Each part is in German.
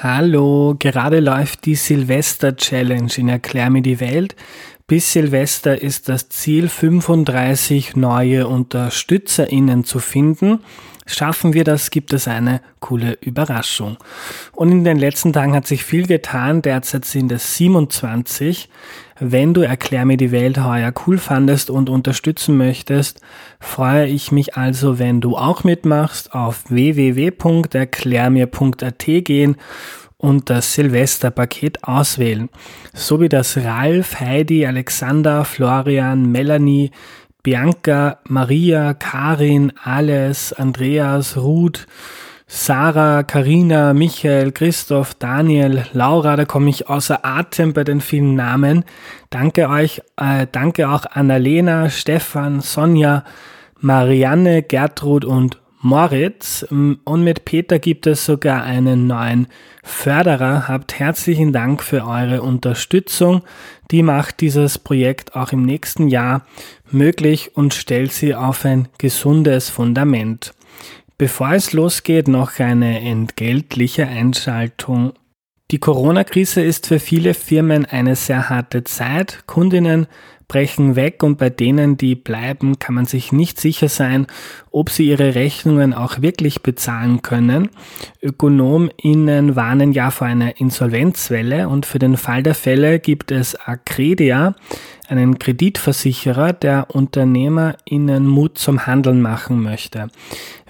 Hallo, gerade läuft die Silvester Challenge in Erklär mir die Welt. Bis Silvester ist das Ziel, 35 neue UnterstützerInnen zu finden. Schaffen wir das, gibt es eine coole Überraschung. Und in den letzten Tagen hat sich viel getan. Derzeit sind es 27. Wenn du Erklär mir die Welt heuer cool fandest und unterstützen möchtest, freue ich mich also, wenn du auch mitmachst, auf www.erklärmir.at gehen und das Silvesterpaket auswählen. So wie das Ralf, Heidi, Alexander, Florian, Melanie, Bianca, Maria, Karin, Alice, Andreas, Ruth, Sarah, Karina, Michael, Christoph, Daniel, Laura, da komme ich außer Atem bei den vielen Namen. Danke euch, äh, danke auch Annalena, Stefan, Sonja, Marianne, Gertrud und Moritz. Und mit Peter gibt es sogar einen neuen Förderer. Habt herzlichen Dank für eure Unterstützung. Die macht dieses Projekt auch im nächsten Jahr möglich und stellt sie auf ein gesundes Fundament. Bevor es losgeht, noch eine entgeltliche Einschaltung. Die Corona-Krise ist für viele Firmen eine sehr harte Zeit. Kundinnen brechen weg und bei denen, die bleiben, kann man sich nicht sicher sein, ob sie ihre Rechnungen auch wirklich bezahlen können. ÖkonomInnen warnen ja vor einer Insolvenzwelle und für den Fall der Fälle gibt es Accredia, einen Kreditversicherer, der UnternehmerInnen Mut zum Handeln machen möchte.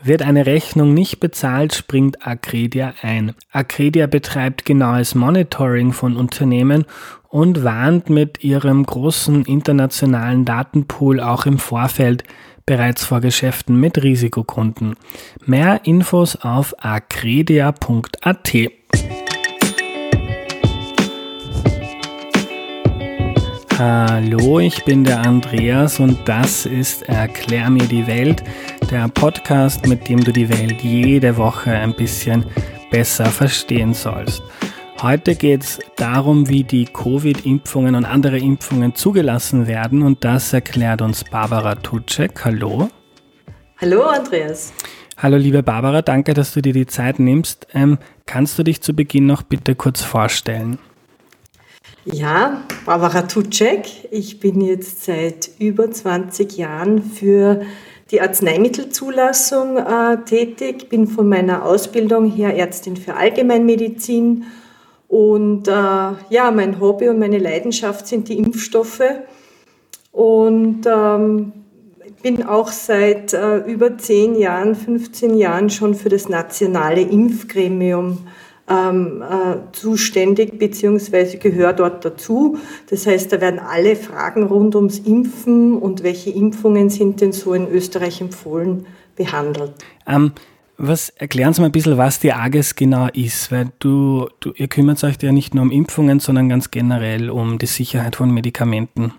Wird eine Rechnung nicht bezahlt, springt Accredia ein. Accredia betreibt genaues Monitoring von Unternehmen und warnt mit ihrem großen internationalen Datenpool auch im Vorfeld bereits vor Geschäften mit Risikokunden. Mehr Infos auf acredia.at. Hallo, ich bin der Andreas und das ist Erklär mir die Welt, der Podcast, mit dem du die Welt jede Woche ein bisschen besser verstehen sollst. Heute geht es darum, wie die Covid-Impfungen und andere Impfungen zugelassen werden und das erklärt uns Barbara Tutschek. Hallo. Hallo Andreas. Hallo liebe Barbara, danke, dass du dir die Zeit nimmst. Ähm, kannst du dich zu Beginn noch bitte kurz vorstellen? Ja, Barbara Tutschek. Ich bin jetzt seit über 20 Jahren für die Arzneimittelzulassung äh, tätig, bin von meiner Ausbildung her Ärztin für Allgemeinmedizin und äh, ja, mein Hobby und meine Leidenschaft sind die Impfstoffe und ähm, bin auch seit äh, über 10 Jahren, 15 Jahren schon für das nationale Impfgremium ähm, äh, zuständig beziehungsweise gehört dort dazu. Das heißt, da werden alle Fragen rund ums Impfen und welche Impfungen sind denn so in Österreich empfohlen behandelt. Ähm, was erklären Sie mal ein bisschen, was die AGES genau ist, weil du, du ihr kümmert euch ja nicht nur um Impfungen, sondern ganz generell um die Sicherheit von Medikamenten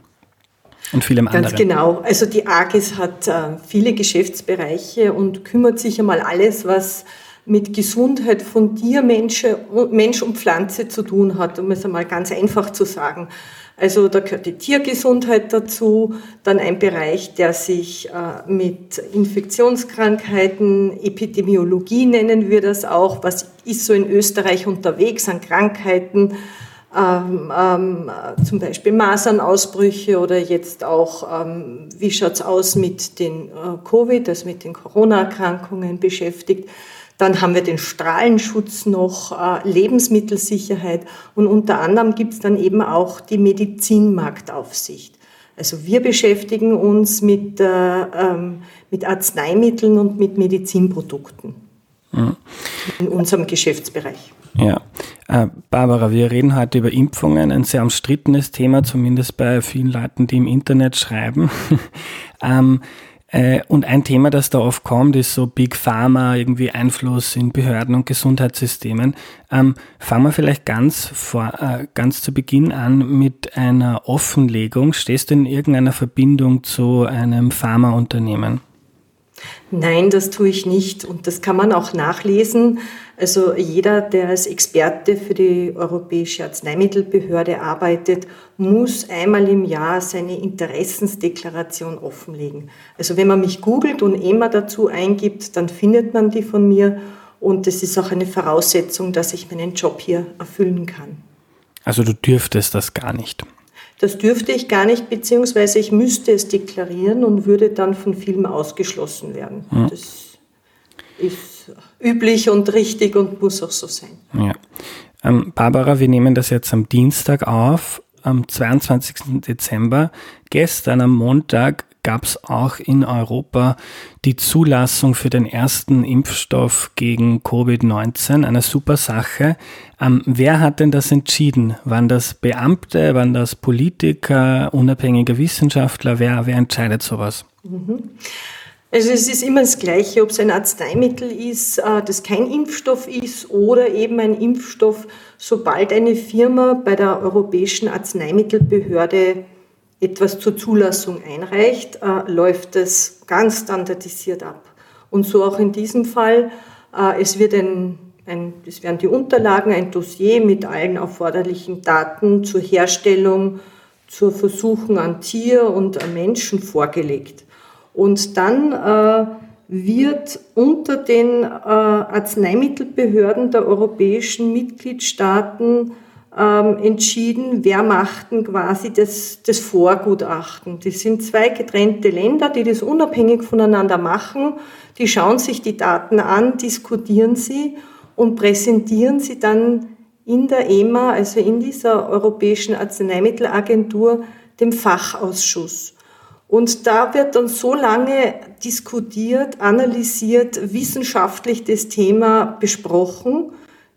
und vielem Ganz anderen. Ganz genau. Also die AGES hat äh, viele Geschäftsbereiche und kümmert sich einmal alles, was mit Gesundheit von dir, Mensch, Mensch und Pflanze zu tun hat, um es einmal ganz einfach zu sagen. Also da gehört die Tiergesundheit dazu, dann ein Bereich, der sich äh, mit Infektionskrankheiten, Epidemiologie nennen wir das auch, was ist so in Österreich unterwegs an Krankheiten, ähm, ähm, zum Beispiel Masernausbrüche oder jetzt auch, ähm, wie schaut's aus mit den äh, Covid, also mit den Corona-Erkrankungen beschäftigt. Dann haben wir den Strahlenschutz noch, äh, Lebensmittelsicherheit und unter anderem gibt es dann eben auch die Medizinmarktaufsicht. Also wir beschäftigen uns mit, äh, ähm, mit Arzneimitteln und mit Medizinprodukten mhm. in unserem Geschäftsbereich. Ja, äh, Barbara, wir reden heute über Impfungen, ein sehr umstrittenes Thema, zumindest bei vielen Leuten, die im Internet schreiben. ähm, äh, und ein Thema, das da oft kommt, ist so Big Pharma, irgendwie Einfluss in Behörden und Gesundheitssystemen. Ähm, fangen wir vielleicht ganz, vor, äh, ganz zu Beginn an mit einer Offenlegung. Stehst du in irgendeiner Verbindung zu einem Pharmaunternehmen? Nein, das tue ich nicht. Und das kann man auch nachlesen. Also jeder, der als Experte für die Europäische Arzneimittelbehörde arbeitet, muss einmal im Jahr seine Interessensdeklaration offenlegen. Also wenn man mich googelt und EMA dazu eingibt, dann findet man die von mir. Und das ist auch eine Voraussetzung, dass ich meinen Job hier erfüllen kann. Also du dürftest das gar nicht. Das dürfte ich gar nicht, beziehungsweise ich müsste es deklarieren und würde dann von Filmen ausgeschlossen werden. Ja. Das ist üblich und richtig und muss auch so sein. Ja. Ähm, Barbara, wir nehmen das jetzt am Dienstag auf, am 22. Dezember. Gestern am Montag gab es auch in Europa die Zulassung für den ersten Impfstoff gegen Covid-19. Eine super Sache. Ähm, wer hat denn das entschieden? Waren das Beamte, waren das Politiker, unabhängige Wissenschaftler? Wer, wer entscheidet sowas? Mhm. Also es ist immer das Gleiche, ob es ein Arzneimittel ist, äh, das kein Impfstoff ist oder eben ein Impfstoff, sobald eine Firma bei der Europäischen Arzneimittelbehörde etwas zur Zulassung einreicht, äh, läuft das ganz standardisiert ab. Und so auch in diesem Fall. Äh, es, wird ein, ein, es werden die Unterlagen, ein Dossier mit allen erforderlichen Daten zur Herstellung, zur Versuchen an Tier und an Menschen vorgelegt. Und dann äh, wird unter den äh, Arzneimittelbehörden der europäischen Mitgliedstaaten ähm, entschieden, wer macht denn quasi das, das Vorgutachten. Das sind zwei getrennte Länder, die das unabhängig voneinander machen. Die schauen sich die Daten an, diskutieren sie und präsentieren sie dann in der EMA, also in dieser Europäischen Arzneimittelagentur, dem Fachausschuss. Und da wird dann so lange diskutiert, analysiert, wissenschaftlich das Thema besprochen,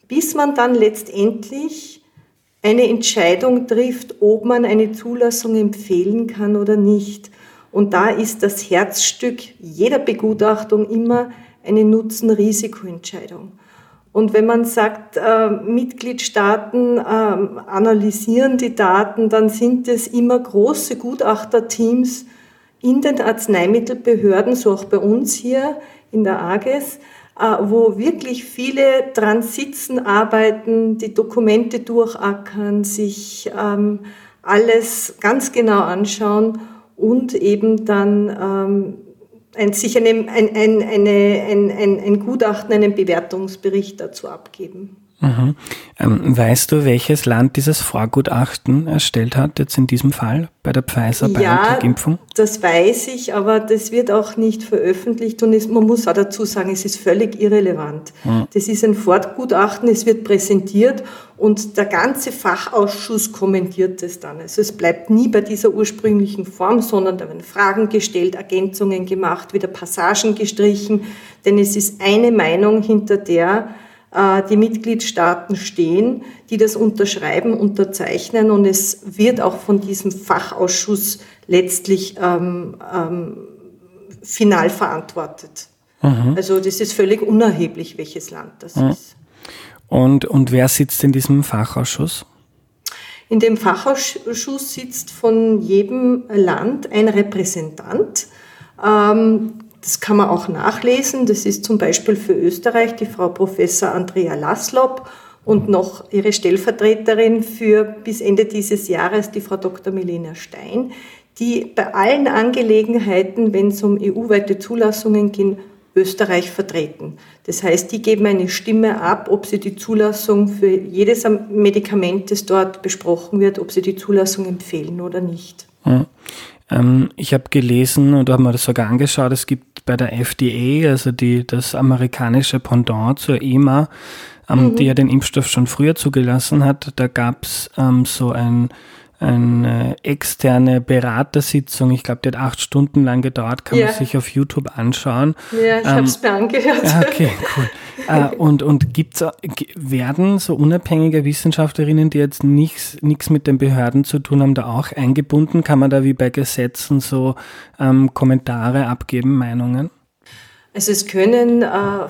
bis man dann letztendlich eine Entscheidung trifft, ob man eine Zulassung empfehlen kann oder nicht. Und da ist das Herzstück jeder Begutachtung immer eine Nutzen-Risiko-Entscheidung. Und wenn man sagt, äh, Mitgliedstaaten äh, analysieren die Daten, dann sind es immer große Gutachterteams in den Arzneimittelbehörden, so auch bei uns hier in der AGES, wo wirklich viele dran sitzen, arbeiten, die Dokumente durchackern, sich ähm, alles ganz genau anschauen und eben dann ähm, ein, sich eine, ein, ein, eine, ein, ein, ein Gutachten, einen Bewertungsbericht dazu abgeben. Mhm. Ähm, weißt du, welches Land dieses Vorgutachten erstellt hat, jetzt in diesem Fall bei der Pfizer-BioNTech-Impfung? Ja, das weiß ich, aber das wird auch nicht veröffentlicht und es, man muss auch dazu sagen, es ist völlig irrelevant. Mhm. Das ist ein Fortgutachten, es wird präsentiert und der ganze Fachausschuss kommentiert es dann. Also es bleibt nie bei dieser ursprünglichen Form, sondern da werden Fragen gestellt, Ergänzungen gemacht, wieder Passagen gestrichen, denn es ist eine Meinung, hinter der die Mitgliedstaaten stehen, die das unterschreiben, unterzeichnen und es wird auch von diesem Fachausschuss letztlich ähm, ähm, final verantwortet. Mhm. Also das ist völlig unerheblich, welches Land das mhm. ist. Und, und wer sitzt in diesem Fachausschuss? In dem Fachausschuss sitzt von jedem Land ein Repräsentant. Ähm, das kann man auch nachlesen. Das ist zum Beispiel für Österreich die Frau Professor Andrea Laslob und noch ihre Stellvertreterin für bis Ende dieses Jahres die Frau Dr. Milena Stein, die bei allen Angelegenheiten, wenn es um EU-weite Zulassungen geht, Österreich vertreten. Das heißt, die geben eine Stimme ab, ob sie die Zulassung für jedes Medikament, das dort besprochen wird, ob sie die Zulassung empfehlen oder nicht. Ja. Ähm, ich habe gelesen und habe mir das sogar angeschaut, es gibt bei der FDA, also die, das amerikanische Pendant zur EMA, ähm, mhm. die ja den Impfstoff schon früher zugelassen hat, da gab es ähm, so ein eine externe Beratersitzung. Ich glaube, die hat acht Stunden lang gedauert, kann ja. man sich auf YouTube anschauen. Ja, ich ähm, habe es mir angehört. Okay, cool. äh, und und gibt's, werden so unabhängige Wissenschaftlerinnen, die jetzt nichts mit den Behörden zu tun haben, da auch eingebunden? Kann man da wie bei Gesetzen so ähm, Kommentare abgeben, Meinungen? Also es können äh,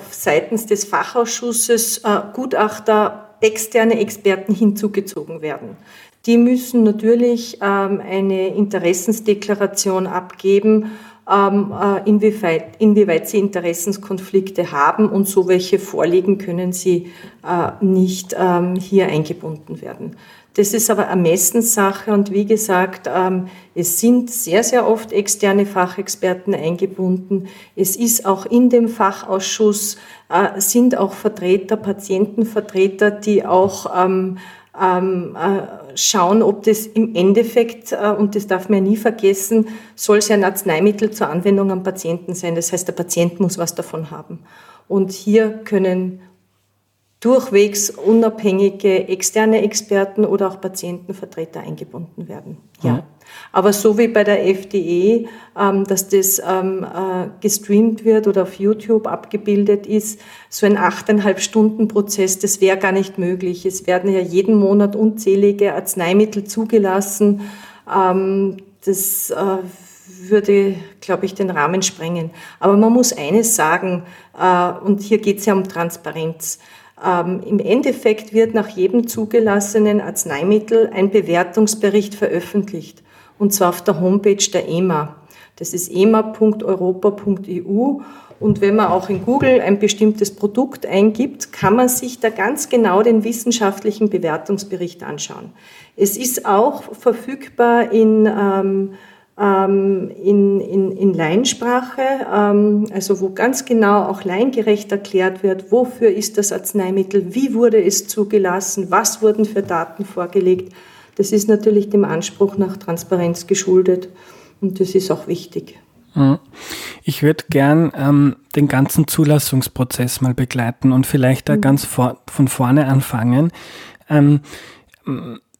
seitens des Fachausschusses äh, Gutachter externe Experten hinzugezogen werden. Die müssen natürlich ähm, eine Interessensdeklaration abgeben, ähm, äh, inwieweit, inwieweit sie Interessenskonflikte haben und so welche vorliegen, können sie äh, nicht ähm, hier eingebunden werden. Das ist aber Ermessenssache und wie gesagt, ähm, es sind sehr, sehr oft externe Fachexperten eingebunden. Es ist auch in dem Fachausschuss, äh, sind auch Vertreter, Patientenvertreter, die auch ähm, ähm, äh, schauen, ob das im Endeffekt, äh, und das darf man nie vergessen, soll es ein Arzneimittel zur Anwendung am Patienten sein. Das heißt, der Patient muss was davon haben. Und hier können durchwegs unabhängige externe Experten oder auch Patientenvertreter eingebunden werden. Ja. Aber so wie bei der FDE, ähm, dass das ähm, äh, gestreamt wird oder auf YouTube abgebildet ist, so ein achteinhalb Stunden Prozess, das wäre gar nicht möglich. Es werden ja jeden Monat unzählige Arzneimittel zugelassen. Ähm, das äh, würde, glaube ich, den Rahmen sprengen. Aber man muss eines sagen, äh, und hier geht es ja um Transparenz. Ähm, Im Endeffekt wird nach jedem zugelassenen Arzneimittel ein Bewertungsbericht veröffentlicht, und zwar auf der Homepage der EMA. Das ist ema.europa.eu. Und wenn man auch in Google ein bestimmtes Produkt eingibt, kann man sich da ganz genau den wissenschaftlichen Bewertungsbericht anschauen. Es ist auch verfügbar in ähm, ähm, in, in, in Laiensprache, ähm, also wo ganz genau auch laiengerecht erklärt wird, wofür ist das Arzneimittel, wie wurde es zugelassen, was wurden für Daten vorgelegt. Das ist natürlich dem Anspruch nach Transparenz geschuldet und das ist auch wichtig. Mhm. Ich würde gern ähm, den ganzen Zulassungsprozess mal begleiten und vielleicht da mhm. ganz vor, von vorne anfangen. Ähm,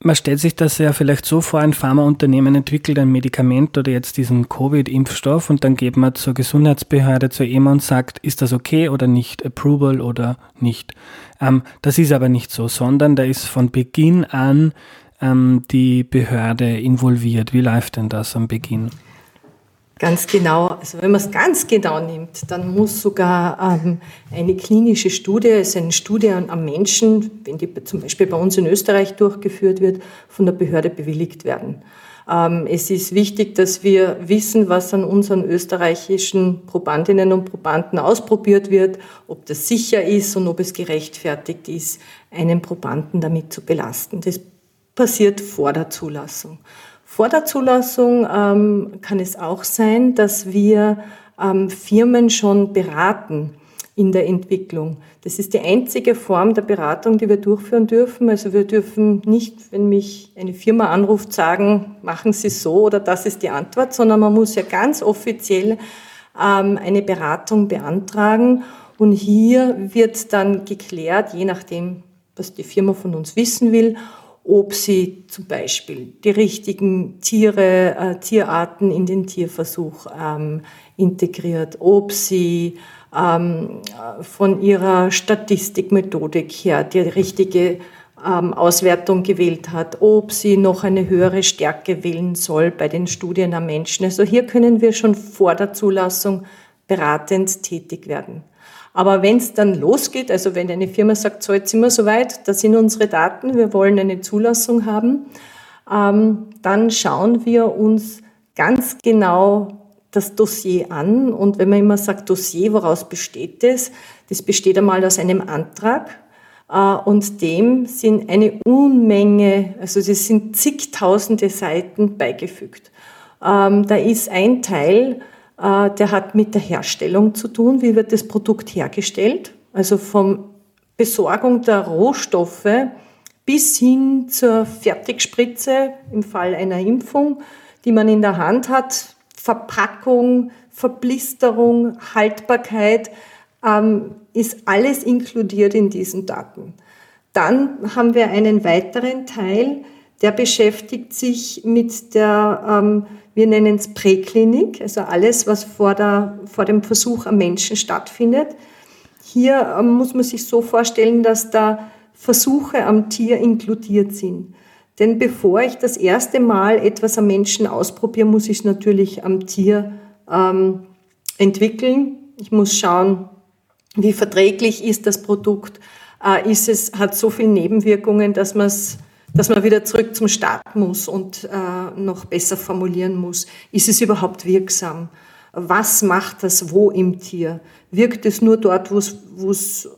man stellt sich das ja vielleicht so vor, ein Pharmaunternehmen entwickelt ein Medikament oder jetzt diesen Covid-Impfstoff und dann geht man zur Gesundheitsbehörde, zur EMA und sagt, ist das okay oder nicht, Approval oder nicht. Ähm, das ist aber nicht so, sondern da ist von Beginn an ähm, die Behörde involviert. Wie läuft denn das am Beginn? Ganz genau. Also wenn man es ganz genau nimmt, dann muss sogar ähm, eine klinische Studie, also eine Studie am Menschen, wenn die zum Beispiel bei uns in Österreich durchgeführt wird, von der Behörde bewilligt werden. Ähm, es ist wichtig, dass wir wissen, was an unseren österreichischen Probandinnen und Probanden ausprobiert wird, ob das sicher ist und ob es gerechtfertigt ist, einen Probanden damit zu belasten. Das passiert vor der Zulassung. Vor der Zulassung ähm, kann es auch sein, dass wir ähm, Firmen schon beraten in der Entwicklung. Das ist die einzige Form der Beratung, die wir durchführen dürfen. Also wir dürfen nicht, wenn mich eine Firma anruft, sagen, machen Sie so oder das ist die Antwort, sondern man muss ja ganz offiziell ähm, eine Beratung beantragen. Und hier wird dann geklärt, je nachdem, was die Firma von uns wissen will, ob sie zum Beispiel die richtigen Tiere, äh, Tierarten in den Tierversuch ähm, integriert, ob sie ähm, von ihrer Statistikmethodik her die richtige ähm, Auswertung gewählt hat, ob sie noch eine höhere Stärke wählen soll bei den Studien am Menschen. Also hier können wir schon vor der Zulassung beratend tätig werden. Aber wenn es dann losgeht, also wenn eine Firma sagt, so jetzt sind wir soweit, da sind unsere Daten, wir wollen eine Zulassung haben, ähm, dann schauen wir uns ganz genau das Dossier an. Und wenn man immer sagt Dossier, woraus besteht das? Das besteht einmal aus einem Antrag äh, und dem sind eine Unmenge, also es sind zigtausende Seiten beigefügt. Ähm, da ist ein Teil, der hat mit der Herstellung zu tun. Wie wird das Produkt hergestellt? Also vom Besorgung der Rohstoffe bis hin zur Fertigspritze im Fall einer Impfung, die man in der Hand hat, Verpackung, Verblisterung, Haltbarkeit, ähm, ist alles inkludiert in diesen Daten. Dann haben wir einen weiteren Teil, der beschäftigt sich mit der ähm, wir nennen es Präklinik, also alles, was vor, der, vor dem Versuch am Menschen stattfindet. Hier ähm, muss man sich so vorstellen, dass da Versuche am Tier inkludiert sind. Denn bevor ich das erste Mal etwas am Menschen ausprobiere, muss ich es natürlich am Tier ähm, entwickeln. Ich muss schauen, wie verträglich ist das Produkt, äh, ist es, hat so viele Nebenwirkungen, dass man es dass man wieder zurück zum Start muss und äh, noch besser formulieren muss. Ist es überhaupt wirksam? Was macht das wo im Tier? Wirkt es nur dort, wo es äh,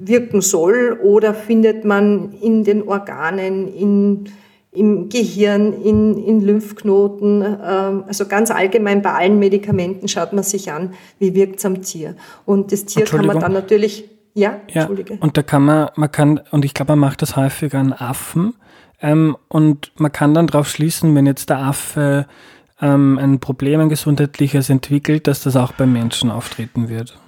wirken soll, oder findet man in den Organen, in, im Gehirn, in, in Lymphknoten, ähm, also ganz allgemein bei allen Medikamenten schaut man sich an, wie wirkt es am Tier. Und das Tier kann man dann natürlich, ja, ja, Entschuldige. Und da kann man, man kann, und ich glaube, man macht das häufiger an Affen, ähm, und man kann dann darauf schließen, wenn jetzt der Affe ähm, ein Problem, ein gesundheitliches entwickelt, dass das auch beim Menschen auftreten wird?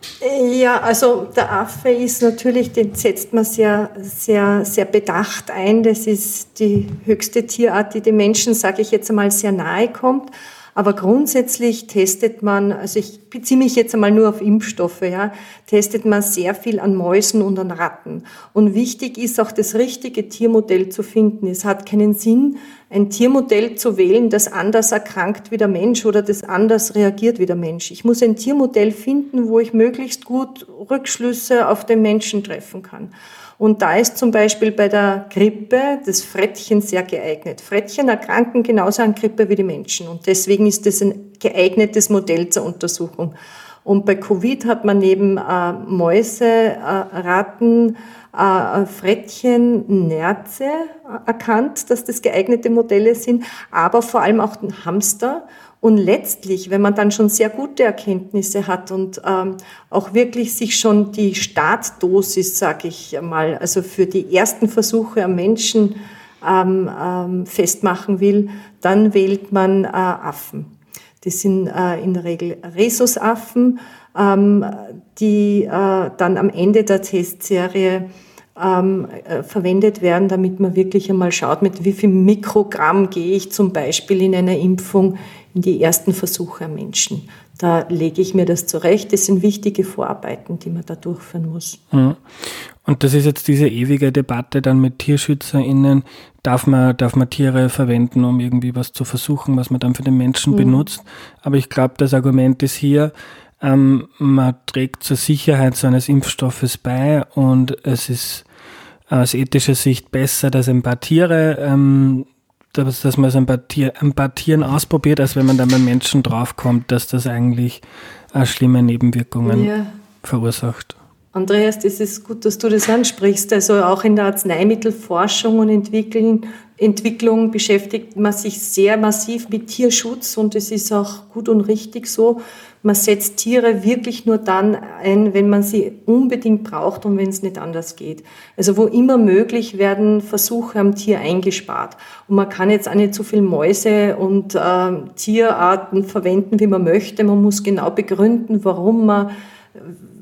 Ja, also der Affe ist natürlich, den setzt man sehr, sehr, sehr bedacht ein. Das ist die höchste Tierart, die dem Menschen, sage ich jetzt einmal, sehr nahe kommt. Aber grundsätzlich testet man, also ich beziehe mich jetzt einmal nur auf Impfstoffe, ja, testet man sehr viel an Mäusen und an Ratten. Und wichtig ist auch das richtige Tiermodell zu finden. Es hat keinen Sinn, ein Tiermodell zu wählen, das anders erkrankt wie der Mensch oder das anders reagiert wie der Mensch. Ich muss ein Tiermodell finden, wo ich möglichst gut Rückschlüsse auf den Menschen treffen kann. Und da ist zum Beispiel bei der Grippe das Frettchen sehr geeignet. Frettchen erkranken genauso an Grippe wie die Menschen. Und deswegen ist das ein geeignetes Modell zur Untersuchung. Und bei Covid hat man neben äh, Mäuse, äh, Ratten, äh, Frettchen, Nerze äh, erkannt, dass das geeignete Modelle sind, aber vor allem auch den Hamster und letztlich, wenn man dann schon sehr gute Erkenntnisse hat und ähm, auch wirklich sich schon die Startdosis, sage ich mal, also für die ersten Versuche am Menschen ähm, ähm, festmachen will, dann wählt man äh, Affen. Das sind äh, in der Regel Rhesusaffen, ähm, die äh, dann am Ende der Testserie ähm, äh, verwendet werden, damit man wirklich einmal schaut, mit wie viel Mikrogramm gehe ich zum Beispiel in einer Impfung die ersten Versuche am Menschen. Da lege ich mir das zurecht. Das sind wichtige Vorarbeiten, die man da durchführen muss. Mhm. Und das ist jetzt diese ewige Debatte dann mit TierschützerInnen. Darf man, darf man Tiere verwenden, um irgendwie was zu versuchen, was man dann für den Menschen mhm. benutzt? Aber ich glaube, das Argument ist hier, ähm, man trägt zur Sicherheit so eines Impfstoffes bei und es ist aus ethischer Sicht besser, dass ein paar Tiere ähm, dass, dass man es ein paar, Tieren ausprobiert, als wenn man dann beim Menschen draufkommt, dass das eigentlich auch schlimme Nebenwirkungen ja. verursacht. Andreas, das ist gut, dass du das ansprichst. Also auch in der Arzneimittelforschung und Entwicklung, Entwicklung beschäftigt man sich sehr massiv mit Tierschutz und es ist auch gut und richtig so. Man setzt Tiere wirklich nur dann ein, wenn man sie unbedingt braucht und wenn es nicht anders geht. Also wo immer möglich werden Versuche am Tier eingespart. Und man kann jetzt auch nicht so viel Mäuse und äh, Tierarten verwenden, wie man möchte. Man muss genau begründen, warum man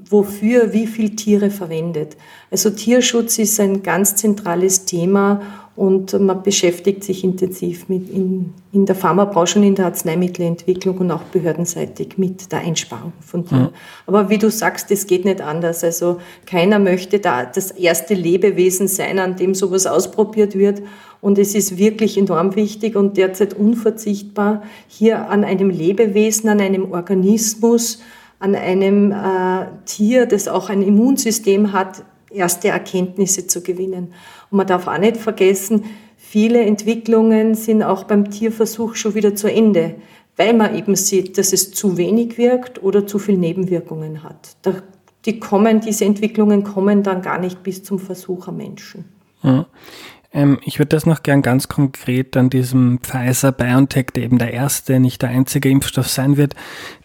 wofür wie viel Tiere verwendet. Also Tierschutz ist ein ganz zentrales Thema und man beschäftigt sich intensiv mit in, in der Pharmabranche und in der Arzneimittelentwicklung und auch behördenseitig mit der Einsparung von Tieren. Mhm. Aber wie du sagst, das geht nicht anders. Also keiner möchte da das erste Lebewesen sein, an dem sowas ausprobiert wird. Und es ist wirklich enorm wichtig und derzeit unverzichtbar, hier an einem Lebewesen, an einem Organismus, an einem äh, Tier, das auch ein Immunsystem hat, erste Erkenntnisse zu gewinnen. Und man darf auch nicht vergessen, viele Entwicklungen sind auch beim Tierversuch schon wieder zu Ende, weil man eben sieht, dass es zu wenig wirkt oder zu viel Nebenwirkungen hat. Da, die kommen, diese Entwicklungen kommen dann gar nicht bis zum Versuch am Menschen. Mhm. Ähm, ich würde das noch gern ganz konkret an diesem Pfizer-BioNTech, der eben der erste, nicht der einzige Impfstoff sein wird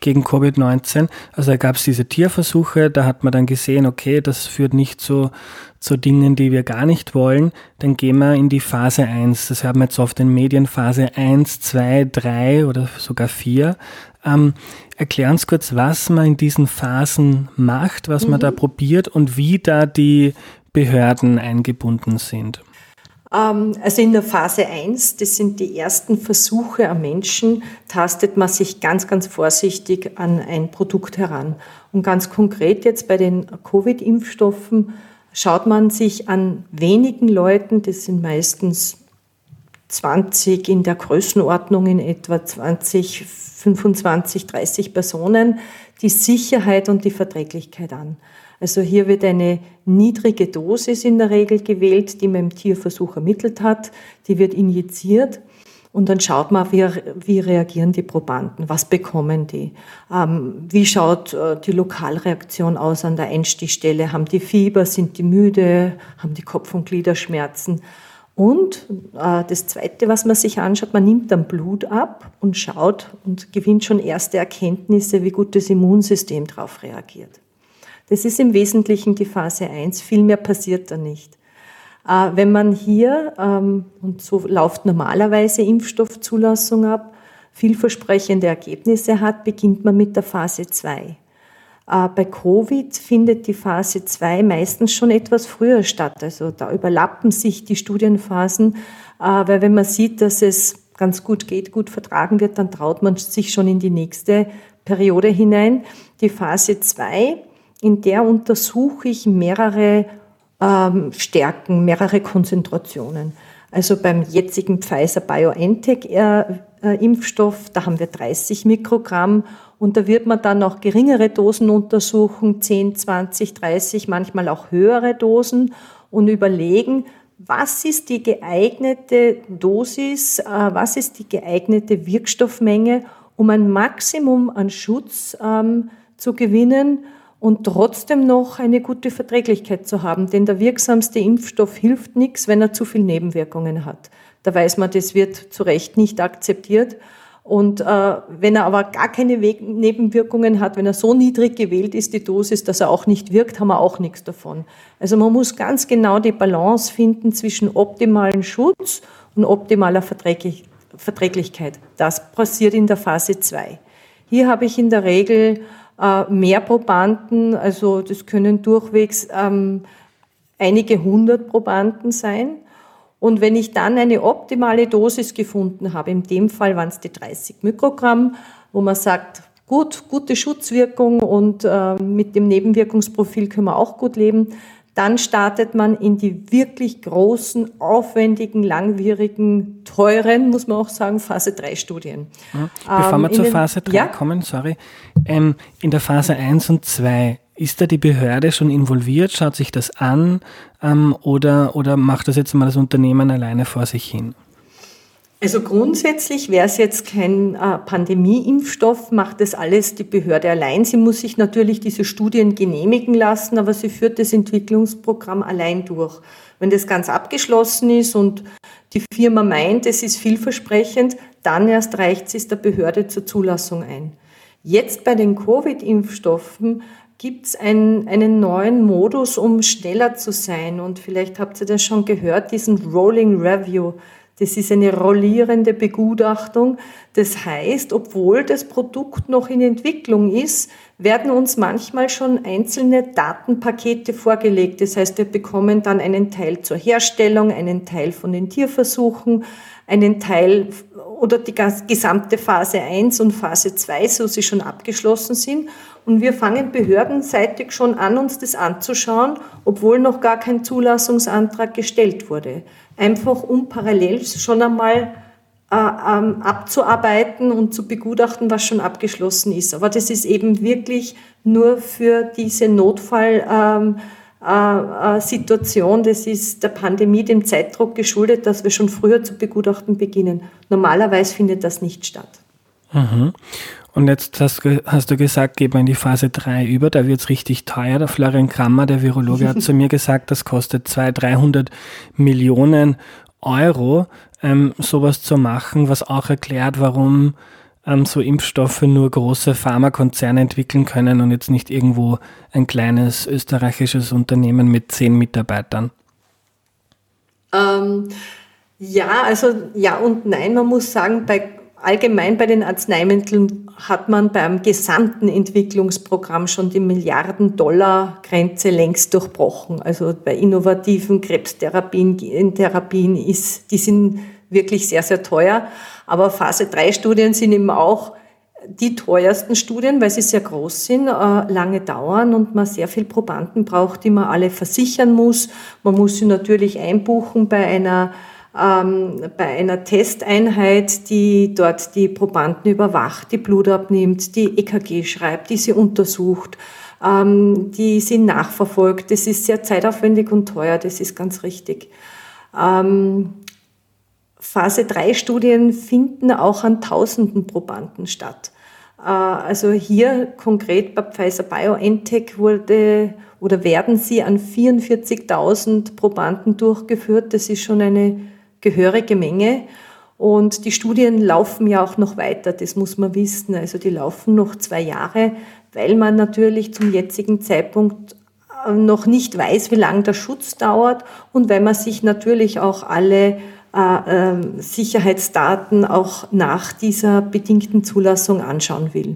gegen Covid-19. Also da gab es diese Tierversuche, da hat man dann gesehen, okay, das führt nicht zu, zu Dingen, die wir gar nicht wollen. Dann gehen wir in die Phase 1. Das haben wir jetzt oft in Medien Phase 1, 2, 3 oder sogar 4. Ähm, erklär uns kurz, was man in diesen Phasen macht, was mhm. man da probiert und wie da die Behörden eingebunden sind. Ähm, also in der Phase 1, das sind die ersten Versuche am Menschen, tastet man sich ganz, ganz vorsichtig an ein Produkt heran. Und ganz konkret jetzt bei den Covid-Impfstoffen schaut man sich an wenigen Leuten, das sind meistens 20 in der Größenordnung in etwa 20, 25, 30 Personen, die Sicherheit und die Verträglichkeit an. Also hier wird eine niedrige Dosis in der Regel gewählt, die man im Tierversuch ermittelt hat. Die wird injiziert Und dann schaut man, wie, wie reagieren die Probanden, was bekommen die, ähm, wie schaut äh, die Lokalreaktion aus an der Einstichstelle, haben die Fieber, sind die müde, haben die Kopf- und Gliederschmerzen. Und äh, das Zweite, was man sich anschaut, man nimmt dann Blut ab und schaut und gewinnt schon erste Erkenntnisse, wie gut das Immunsystem darauf reagiert. Das ist im Wesentlichen die Phase 1, viel mehr passiert da nicht. Äh, wenn man hier, ähm, und so läuft normalerweise Impfstoffzulassung ab, vielversprechende Ergebnisse hat, beginnt man mit der Phase 2. Äh, bei Covid findet die Phase 2 meistens schon etwas früher statt. Also da überlappen sich die Studienphasen, äh, weil wenn man sieht, dass es ganz gut geht, gut vertragen wird, dann traut man sich schon in die nächste Periode hinein. Die Phase 2, in der untersuche ich mehrere ähm, Stärken, mehrere Konzentrationen. Also beim jetzigen Pfizer BioNTech äh, äh, Impfstoff, da haben wir 30 Mikrogramm und da wird man dann auch geringere Dosen untersuchen, 10, 20, 30, manchmal auch höhere Dosen und überlegen, was ist die geeignete Dosis, äh, was ist die geeignete Wirkstoffmenge, um ein Maximum an Schutz ähm, zu gewinnen und trotzdem noch eine gute Verträglichkeit zu haben. Denn der wirksamste Impfstoff hilft nichts, wenn er zu viel Nebenwirkungen hat. Da weiß man, das wird zu Recht nicht akzeptiert. Und äh, wenn er aber gar keine We Nebenwirkungen hat, wenn er so niedrig gewählt ist, die Dosis, dass er auch nicht wirkt, haben wir auch nichts davon. Also man muss ganz genau die Balance finden zwischen optimalen Schutz und optimaler Verträglich Verträglichkeit. Das passiert in der Phase 2. Hier habe ich in der Regel mehr Probanden, also das können durchwegs ähm, einige hundert Probanden sein. Und wenn ich dann eine optimale Dosis gefunden habe, in dem Fall waren es die 30 Mikrogramm, wo man sagt, gut, gute Schutzwirkung und äh, mit dem Nebenwirkungsprofil können wir auch gut leben, dann startet man in die wirklich großen, aufwendigen, langwierigen, teuren, muss man auch sagen, Phase 3 Studien. Bevor ähm, wir zur Phase 3 ja? kommen, sorry, ähm, in der Phase 1 und 2, ist da die Behörde schon involviert, schaut sich das an ähm, oder, oder macht das jetzt mal das Unternehmen alleine vor sich hin? Also grundsätzlich wäre es jetzt kein äh, Pandemieimpfstoff, macht das alles die Behörde allein. Sie muss sich natürlich diese Studien genehmigen lassen, aber sie führt das Entwicklungsprogramm allein durch. Wenn das ganz abgeschlossen ist und die Firma meint, es ist vielversprechend, dann erst reicht es der Behörde zur Zulassung ein. Jetzt bei den Covid-Impfstoffen gibt es einen, einen neuen Modus, um schneller zu sein. Und vielleicht habt ihr das schon gehört, diesen Rolling Review. Das ist eine rollierende Begutachtung. Das heißt, obwohl das Produkt noch in Entwicklung ist, werden uns manchmal schon einzelne Datenpakete vorgelegt. Das heißt, wir bekommen dann einen Teil zur Herstellung, einen Teil von den Tierversuchen, einen Teil oder die gesamte Phase 1 und Phase 2, so sie schon abgeschlossen sind. Und wir fangen behördenseitig schon an, uns das anzuschauen, obwohl noch gar kein Zulassungsantrag gestellt wurde einfach um parallel schon einmal äh, ähm, abzuarbeiten und zu begutachten, was schon abgeschlossen ist. Aber das ist eben wirklich nur für diese Notfallsituation. Ähm, äh, äh, das ist der Pandemie, dem Zeitdruck geschuldet, dass wir schon früher zu begutachten beginnen. Normalerweise findet das nicht statt. Mhm. Und jetzt hast, hast, du gesagt, geht man in die Phase 3 über, da wird es richtig teuer. Der Florian Krammer, der Virologe, hat zu mir gesagt, das kostet 200, 300 Millionen Euro, ähm, sowas zu machen, was auch erklärt, warum ähm, so Impfstoffe nur große Pharmakonzerne entwickeln können und jetzt nicht irgendwo ein kleines österreichisches Unternehmen mit zehn Mitarbeitern. Ähm, ja, also ja und nein, man muss sagen, bei allgemein bei den Arzneimitteln hat man beim gesamten Entwicklungsprogramm schon die Milliarden-Dollar-Grenze längst durchbrochen. Also bei innovativen Krebstherapien, Gentherapien ist, die sind wirklich sehr, sehr teuer. Aber Phase 3 Studien sind eben auch die teuersten Studien, weil sie sehr groß sind, äh, lange dauern und man sehr viel Probanden braucht, die man alle versichern muss. Man muss sie natürlich einbuchen bei einer ähm, bei einer Testeinheit, die dort die Probanden überwacht, die Blut abnimmt, die EKG schreibt, die sie untersucht, ähm, die sie nachverfolgt. Das ist sehr zeitaufwendig und teuer, das ist ganz richtig. Ähm, Phase 3 Studien finden auch an tausenden Probanden statt. Äh, also hier konkret bei Pfizer BioNTech wurde oder werden sie an 44.000 Probanden durchgeführt. Das ist schon eine gehörige Menge. Und die Studien laufen ja auch noch weiter, das muss man wissen. Also die laufen noch zwei Jahre, weil man natürlich zum jetzigen Zeitpunkt äh, noch nicht weiß, wie lange der Schutz dauert und weil man sich natürlich auch alle Sicherheitsdaten auch nach dieser bedingten Zulassung anschauen will.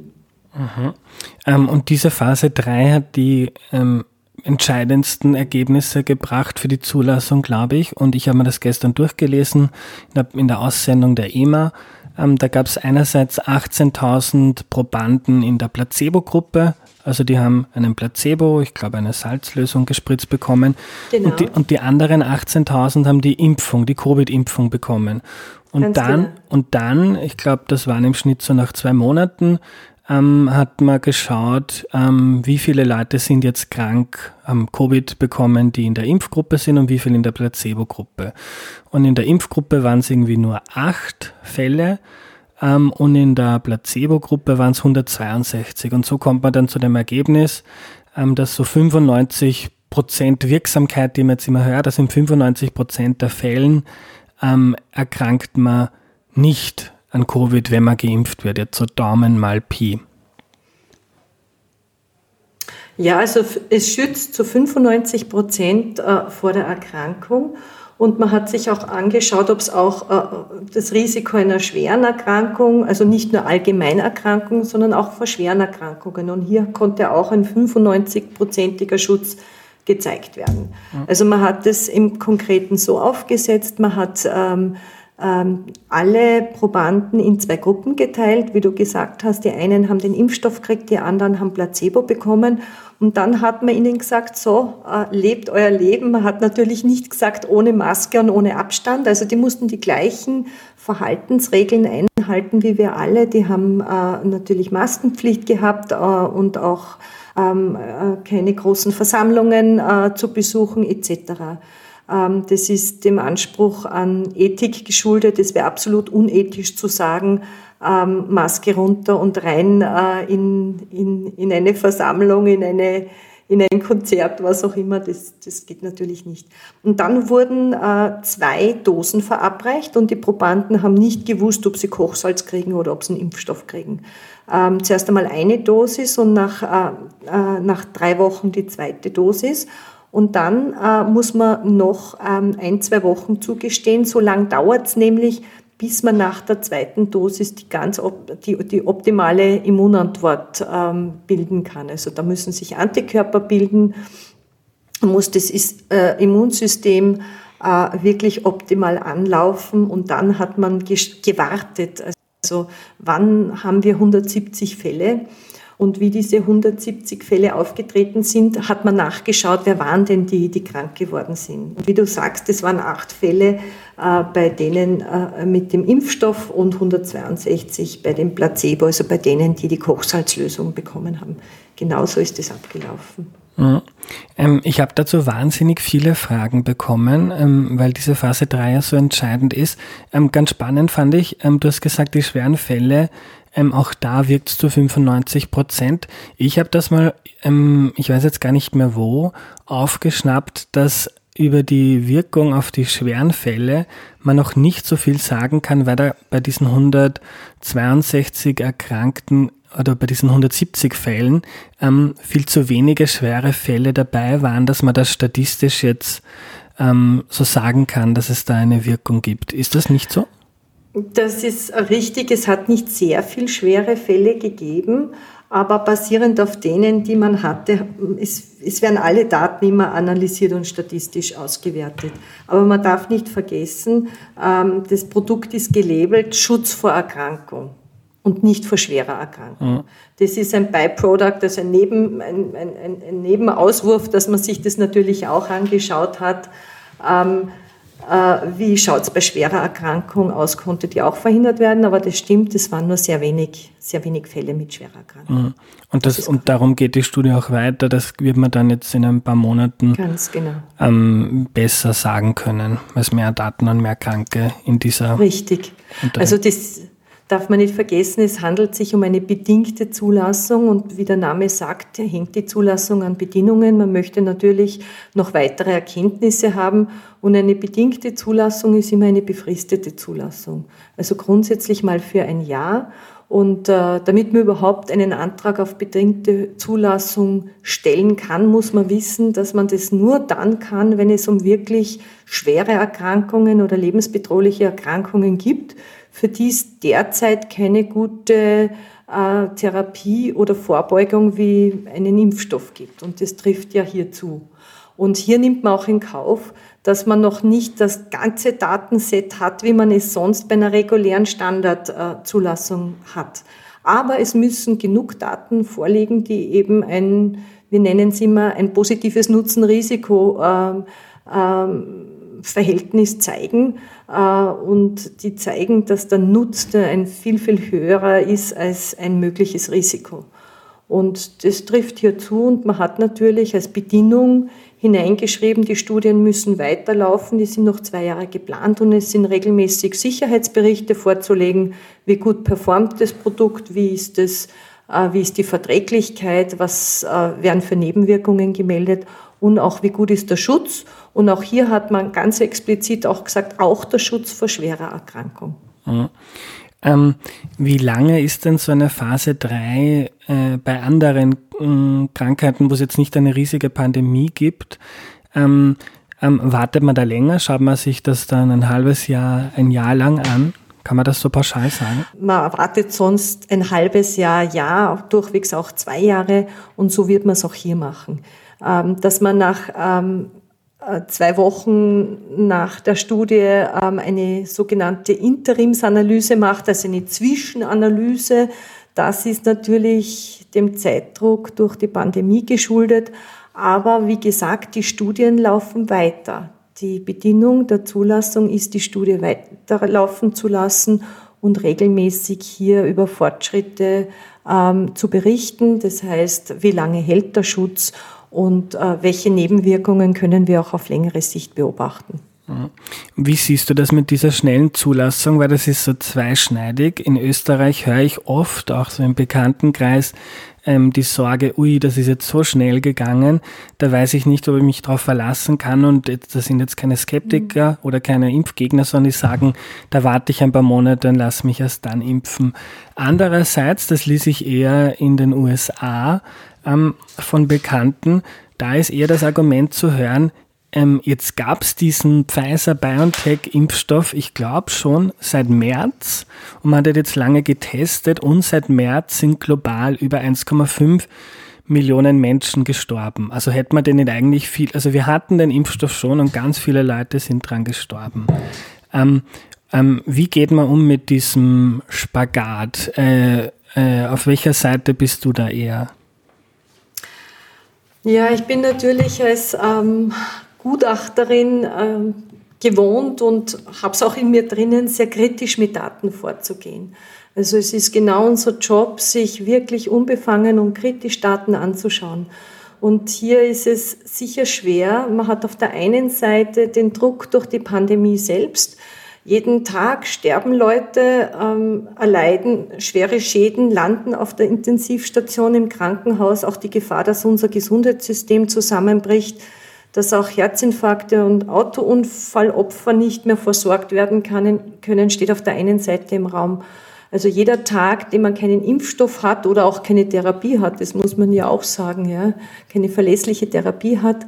Ähm, und diese Phase 3 hat die ähm, entscheidendsten Ergebnisse gebracht für die Zulassung, glaube ich. Und ich habe mir das gestern durchgelesen in der, in der Aussendung der EMA. Ähm, da gab es einerseits 18.000 Probanden in der Placebo-Gruppe. Also die haben einen Placebo, ich glaube eine Salzlösung gespritzt bekommen. Genau. Und, die, und die anderen 18.000 haben die Impfung, die Covid-Impfung bekommen. Und Ganz dann, genau. und dann, ich glaube, das waren im Schnitt so nach zwei Monaten, ähm, hat man geschaut, ähm, wie viele Leute sind jetzt krank, haben Covid bekommen, die in der Impfgruppe sind und wie viele in der Placebo-Gruppe. Und in der Impfgruppe waren es irgendwie nur acht Fälle ähm, und in der Placebo-Gruppe waren es 162. Und so kommt man dann zu dem Ergebnis, ähm, dass so 95 Prozent Wirksamkeit, die man jetzt immer hört, dass in 95 Prozent der Fällen ähm, erkrankt man nicht an Covid, wenn man geimpft wird? Jetzt so Daumen mal Pi. Ja, also es schützt zu 95 Prozent äh, vor der Erkrankung. Und man hat sich auch angeschaut, ob es auch äh, das Risiko einer schweren Erkrankung, also nicht nur Allgemeinerkrankungen, sondern auch vor schweren Erkrankungen. Und hier konnte auch ein 95-prozentiger Schutz gezeigt werden. Also man hat es im Konkreten so aufgesetzt, man hat ähm, alle Probanden in zwei Gruppen geteilt. Wie du gesagt hast, die einen haben den Impfstoff gekriegt, die anderen haben Placebo bekommen. Und dann hat man ihnen gesagt, so, äh, lebt euer Leben. Man hat natürlich nicht gesagt, ohne Maske und ohne Abstand. Also die mussten die gleichen Verhaltensregeln einhalten wie wir alle. Die haben äh, natürlich Maskenpflicht gehabt äh, und auch ähm, äh, keine großen Versammlungen zu besuchen etc. Ähm, das ist dem Anspruch an Ethik geschuldet. Es wäre absolut unethisch zu sagen, ähm, Maske runter und rein äh, in, in, in eine Versammlung, in eine in ein Konzert, was auch immer, das, das geht natürlich nicht. Und dann wurden äh, zwei Dosen verabreicht und die Probanden haben nicht gewusst, ob sie Kochsalz kriegen oder ob sie einen Impfstoff kriegen. Ähm, zuerst einmal eine Dosis und nach, äh, nach drei Wochen die zweite Dosis. Und dann äh, muss man noch ähm, ein, zwei Wochen zugestehen. So lang dauert es nämlich, bis man nach der zweiten Dosis die ganz die, die optimale Immunantwort ähm, bilden kann. Also da müssen sich Antikörper bilden, muss das ist, äh, Immunsystem äh, wirklich optimal anlaufen und dann hat man gewartet. Also wann haben wir 170 Fälle? Und wie diese 170 Fälle aufgetreten sind, hat man nachgeschaut, wer waren denn die, die krank geworden sind. Und wie du sagst, es waren acht Fälle äh, bei denen äh, mit dem Impfstoff und 162 bei dem Placebo, also bei denen, die die Kochsalzlösung bekommen haben. Genauso ist es abgelaufen. Mhm. Ähm, ich habe dazu wahnsinnig viele Fragen bekommen, ähm, weil diese Phase 3 ja so entscheidend ist. Ähm, ganz spannend fand ich, ähm, du hast gesagt, die schweren Fälle ähm, auch da wirkt es zu 95 Prozent. Ich habe das mal, ähm, ich weiß jetzt gar nicht mehr wo, aufgeschnappt, dass über die Wirkung auf die schweren Fälle man noch nicht so viel sagen kann, weil da bei diesen 162 Erkrankten oder bei diesen 170 Fällen ähm, viel zu wenige schwere Fälle dabei waren, dass man das statistisch jetzt ähm, so sagen kann, dass es da eine Wirkung gibt. Ist das nicht so? Das ist richtig. Es hat nicht sehr viel schwere Fälle gegeben, aber basierend auf denen, die man hatte, es, es werden alle Daten immer analysiert und statistisch ausgewertet. Aber man darf nicht vergessen, ähm, das Produkt ist gelabelt Schutz vor Erkrankung und nicht vor schwerer Erkrankung. Mhm. Das ist ein Byproduct, also ein, Neben, ein, ein, ein, Nebenauswurf, dass man sich das natürlich auch angeschaut hat. Ähm, Äh, wie schaut es bei schwerer Erkrankung aus? Konnte die auch verhindert werden? Aber das stimmt, es waren nur sehr wenig, sehr wenig Fälle mit schwerer Erkrankung. Mhm. Und, das, das und darum geht die Studie auch weiter. Das wird man dann jetzt in ein paar Monaten genau. ähm, besser sagen können, weil es mehr Daten und mehr Kranke in dieser. Richtig. Also das darf man nicht vergessen, es handelt sich um eine bedingte Zulassung und wie der Name sagt, hängt die Zulassung an Bedingungen. Man möchte natürlich noch weitere Erkenntnisse haben und eine bedingte Zulassung ist immer eine befristete Zulassung. Also grundsätzlich mal für ein Jahr. Und äh, damit man überhaupt einen Antrag auf bedingte Zulassung stellen kann, muss man wissen, dass man das nur dann kann, wenn es um wirklich schwere Erkrankungen oder lebensbedrohliche Erkrankungen gibt für die es derzeit keine gute äh, Therapie oder Vorbeugung wie einen Impfstoff gibt. Und das trifft ja hier zu. Und hier nimmt man auch in Kauf, dass man noch nicht das ganze Datenset hat, wie man es sonst bei einer regulären Standardzulassung äh, hat. Aber es müssen genug Daten vorliegen, die eben ein, wir nennen es immer, ein positives Nutzen-Risiko ähm, ähm, zeigen und die zeigen, dass der Nutzen ein viel, viel höherer ist als ein mögliches Risiko. Und das trifft hier zu und man hat natürlich als Bedingung hineingeschrieben, die Studien müssen weiterlaufen, die sind noch zwei Jahre geplant und es sind regelmäßig Sicherheitsberichte vorzulegen, wie gut performt das Produkt, wie ist das, äh, wie ist die Verträglichkeit, was äh, werden für Nebenwirkungen gemeldet und auch wie gut ist der Schutz. Und auch hier hat man ganz explizit auch gesagt, auch der Schutz vor schwerer Erkrankung. Mhm. Ähm, wie lange ist denn so eine Phase 3 äh, bei anderen äh, Krankheiten, wo es jetzt nicht eine riesige Pandemie gibt? Ähm, ähm, wartet man da länger? Schaut man sich das dann ein halbes Jahr, ein Jahr lang an? Kann man das so pauschal sagen? Man erwartet sonst ein halbes Jahr, ja, durchwegs auch zwei Jahre und so wird man es auch hier machen. Ähm, dass man nach ähm, äh, zwei Wochen nach der Studie ähm, eine sogenannte Interimsanalyse macht, also eine Zwischenanalyse. Das ist natürlich dem Zeitdruck durch die Pandemie geschuldet. Aber wie gesagt, die Studien laufen weiter. Die Bedingung der Zulassung ist, die Studie weiterlaufen zu lassen und regelmäßig hier über Fortschritte ähm, zu berichten. Das heißt, wie lange hält der Schutz und äh, welche Nebenwirkungen können wir auch auf längere Sicht beobachten. Mhm. Wie siehst du das mit dieser schnellen Zulassung? Weil das ist so zweischneidig. In Österreich höre ich oft, auch so im Bekanntenkreis, ähm, die Sorge, ui, das ist jetzt so schnell gegangen, da weiß ich nicht, ob ich mich darauf verlassen kann. Und das sind jetzt keine Skeptiker mhm. oder keine Impfgegner, sondern die sagen, da warte ich ein paar Monate und lass mich erst dann impfen. Andererseits, das ließ ich eher in den USA, ähm, von Bekannten, da ist eher das Argument zu hören, ähm, jetzt gab es diesen Pfizer-BioNTech-Impfstoff, ich glaube schon seit März und man hat jetzt lange getestet und seit März sind global über 1,5 Millionen Menschen gestorben. Also hätte man den nicht eigentlich viel, also wir hatten den Impfstoff schon und ganz viele Leute sind dran gestorben. Ähm, ähm, wie geht man um mit diesem Spagat? Äh, äh, auf welcher Seite bist du da eher? Ja, ich bin natürlich als ähm, Gutachterin ähm, gewohnt und habe es auch in mir drinnen, sehr kritisch mit Daten vorzugehen. Also es ist genau unser Job, sich wirklich unbefangen und kritisch Daten anzuschauen. Und hier ist es sicher schwer. Man hat auf der einen Seite den Druck durch die Pandemie selbst, jeden Tag sterben Leute, ähm, erleiden schwere Schäden, landen auf der Intensivstation im Krankenhaus. Auch die Gefahr, dass unser Gesundheitssystem zusammenbricht, dass auch Herzinfarkte und Autounfallopfer nicht mehr versorgt werden können, steht auf der einen Seite im Raum. Also jeder Tag, den man keinen Impfstoff hat oder auch keine Therapie hat, das muss man ja auch sagen, ja, keine verlässliche Therapie hat,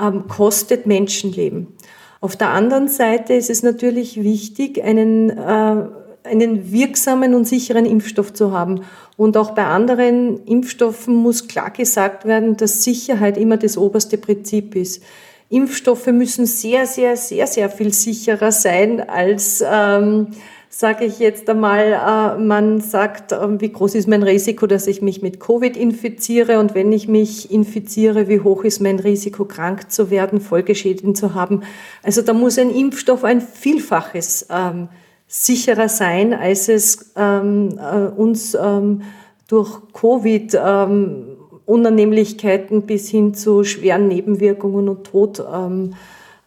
ähm, kostet Menschenleben. Auf der anderen Seite ist es natürlich wichtig, einen, äh, einen wirksamen und sicheren Impfstoff zu haben. Und auch bei anderen Impfstoffen muss klar gesagt werden, dass Sicherheit immer das oberste Prinzip ist. Impfstoffe müssen sehr, sehr, sehr, sehr viel sicherer sein als ähm, sage ich jetzt einmal, äh, man sagt, äh, wie groß ist mein Risiko, dass ich mich mit Covid infiziere und wenn ich mich infiziere, wie hoch ist mein Risiko, krank zu werden, Folgeschäden zu haben. Also da muss ein Impfstoff ein Vielfaches ähm, sicherer sein, als es ähm, äh, uns ähm, durch Covid ähm, Unannehmlichkeiten bis hin zu schweren Nebenwirkungen und Tod ähm,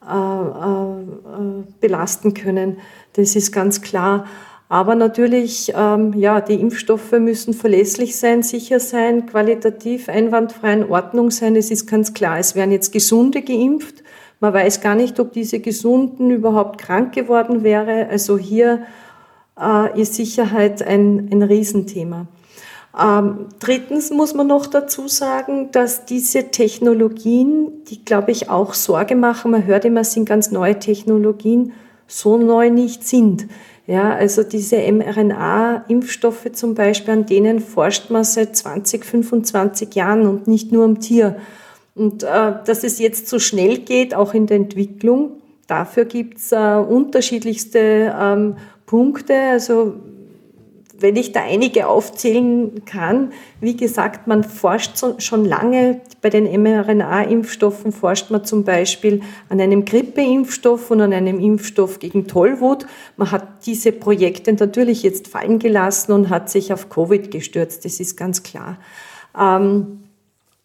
äh, äh, belasten können. Das ist ganz klar. Aber natürlich, ähm, ja, die Impfstoffe müssen verlässlich sein, sicher sein, qualitativ einwandfrei in Ordnung sein. Es ist ganz klar, es werden jetzt Gesunde geimpft. Man weiß gar nicht, ob diese Gesunden überhaupt krank geworden wäre. Also hier äh, ist Sicherheit ein, ein Riesenthema. Ähm, drittens muss man noch dazu sagen, dass diese Technologien, die glaube ich auch Sorge machen, man hört immer, es sind ganz neue Technologien, so neu nicht sind. Ja, also diese mRNA-Impfstoffe zum Beispiel, an denen forscht man seit 20, 25 Jahren und nicht nur am Tier. Und äh, dass es jetzt so schnell geht, auch in der Entwicklung, dafür gibt's äh, unterschiedlichste ähm, Punkte. Also wenn ich da einige aufzählen kann, wie gesagt, man forscht schon lange, bei den mRNA-Impfstoffen forscht man zum Beispiel an einem Grippeimpfstoff und an einem Impfstoff gegen Tollwut. Man hat diese Projekte natürlich jetzt fallen gelassen und hat sich auf Covid gestürzt, das ist ganz klar. Ähm,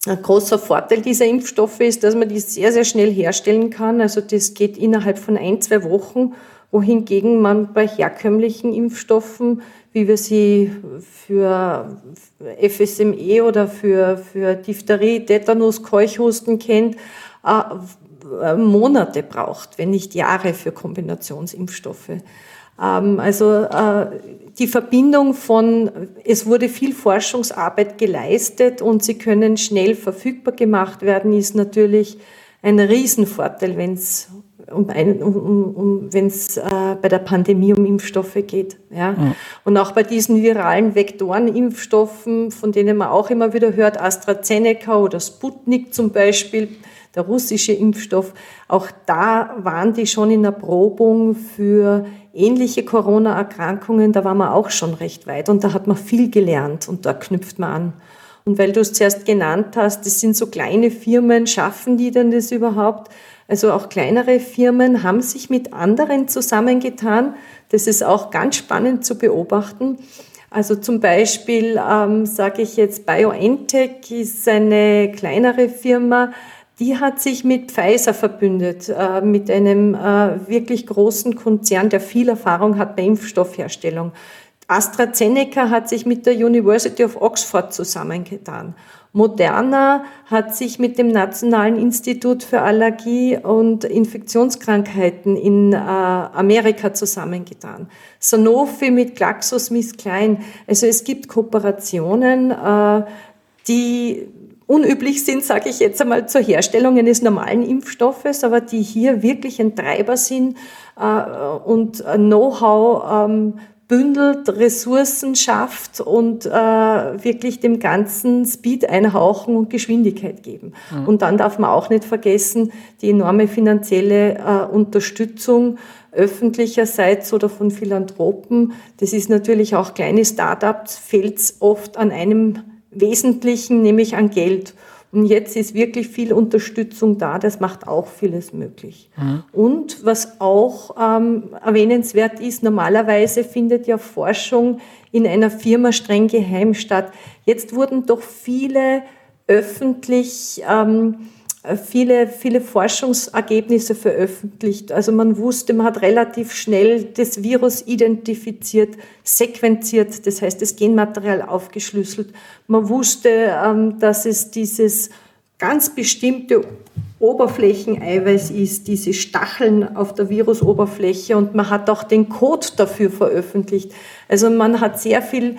ein großer Vorteil dieser Impfstoffe ist, dass man die sehr, sehr schnell herstellen kann. Also das geht innerhalb von ein, zwei Wochen, wohingegen man bei herkömmlichen Impfstoffen, wie wir sie für FSME oder für, für Diphtherie, Tetanus, Keuchhusten kennt, äh, Monate braucht, wenn nicht Jahre für Kombinationsimpfstoffe. Ähm, also äh, die Verbindung von, es wurde viel Forschungsarbeit geleistet und sie können schnell verfügbar gemacht werden, ist natürlich ein Riesenvorteil, wenn es um, um, um wenn es äh, bei der Pandemie um Impfstoffe geht. Ja? ja? Und auch bei diesen viralen Vektorenimpfstoffen, von denen man auch immer wieder hört, AstraZeneca oder Sputnik zum Beispiel, der russische Impfstoff, auch da waren die schon in Erprobung für ähnliche Corona-Erkrankungen, da war man auch schon recht weit und da hat man viel gelernt und da knüpft man an. Und weil du es zuerst genannt hast, das sind so kleine Firmen, schaffen die denn das überhaupt? Also auch kleinere Firmen haben sich mit anderen zusammengetan. Das ist auch ganz spannend zu beobachten. Also zum Beispiel ähm, sage ich jetzt, BioNTech ist eine kleinere Firma, die hat sich mit Pfizer verbündet, äh, mit einem äh, wirklich großen Konzern, der viel Erfahrung hat bei Impfstoffherstellung. AstraZeneca hat sich mit der University of Oxford zusammengetan. Moderna hat sich mit dem Nationalen Institut für Allergie und Infektionskrankheiten in äh, Amerika zusammengetan. Sanofi mit GlaxoSmithKline. Also es gibt Kooperationen, äh, die unüblich sind, sage ich jetzt einmal, zur Herstellung eines normalen Impfstoffes, aber die hier wirklich ein Treiber sind äh, und Know-how ähm, bündelt, Ressourcen schafft und äh, wirklich dem Ganzen Speed einhauchen und Geschwindigkeit geben. Mhm. Und dann darf man auch nicht vergessen, die enorme finanzielle äh, Unterstützung öffentlicherseits oder von Philanthropen. Das ist natürlich auch kleine Startups, fehlt oft an einem Wesentlichen, nämlich an Geld. Und jetzt ist wirklich viel Unterstützung da, das macht auch vieles möglich. Mhm. Und was auch ähm, erwähnenswert ist, normalerweise findet ja Forschung in einer Firma streng geheim statt. Jetzt wurden doch viele öffentlich ähm, viele, viele Forschungsergebnisse veröffentlicht. Also man wusste, man hat relativ schnell das Virus identifiziert, sequenziert, das heißt das Genmaterial aufgeschlüsselt. Man wusste, ähm, dass es dieses ganz bestimmte Oberflächeneiweiß ist, diese Stacheln auf der Virusoberfläche und man hat auch den Code dafür veröffentlicht. Also man hat sehr viel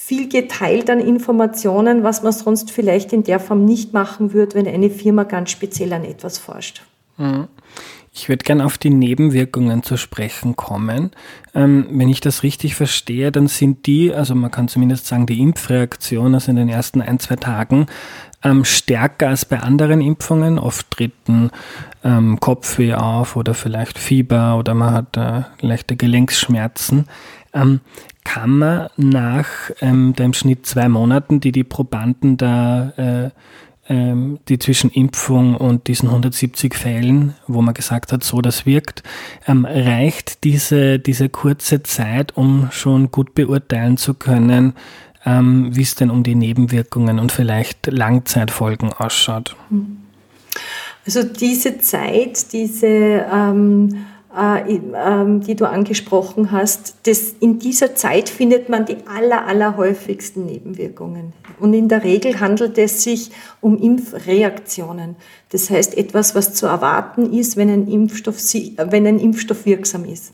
viel geteilt an Informationen, was man sonst vielleicht in der Form nicht machen würde, wenn eine Firma ganz speziell an etwas forscht. Mhm. Ich würde gerne auf die Nebenwirkungen zu sprechen kommen. Ähm, wenn ich das richtig verstehe, dann sind die, also man kann zumindest sagen, die Impfreaktion, also in den ersten ein, zwei Tagen, ähm, stärker als bei anderen Impfungen. Oft treten ähm, Kopfweh auf oder vielleicht Fieber oder man hat äh, leichte Gelenksschmerzen. Ähm, kann man nach ähm, dem Schnitt zwei Monaten, die die Probanden da äh, ähm, die zwischen Impfung und diesen 170 Fällen, wo man gesagt hat, so das wirkt, ähm, reicht diese, diese kurze Zeit, um schon gut beurteilen zu können, ähm, wie es denn um die Nebenwirkungen und vielleicht Langzeitfolgen ausschaut. Also diese Zeit, diese ähm, äh, ähm, die du angesprochen hast, das, in dieser Zeit findet man die aller, allerhäufigsten Nebenwirkungen. Und in der Regel handelt es sich um Impfreaktionen. Das heißt etwas, was zu erwarten ist, wenn ein Impfstoff, wenn ein Impfstoff wirksam ist.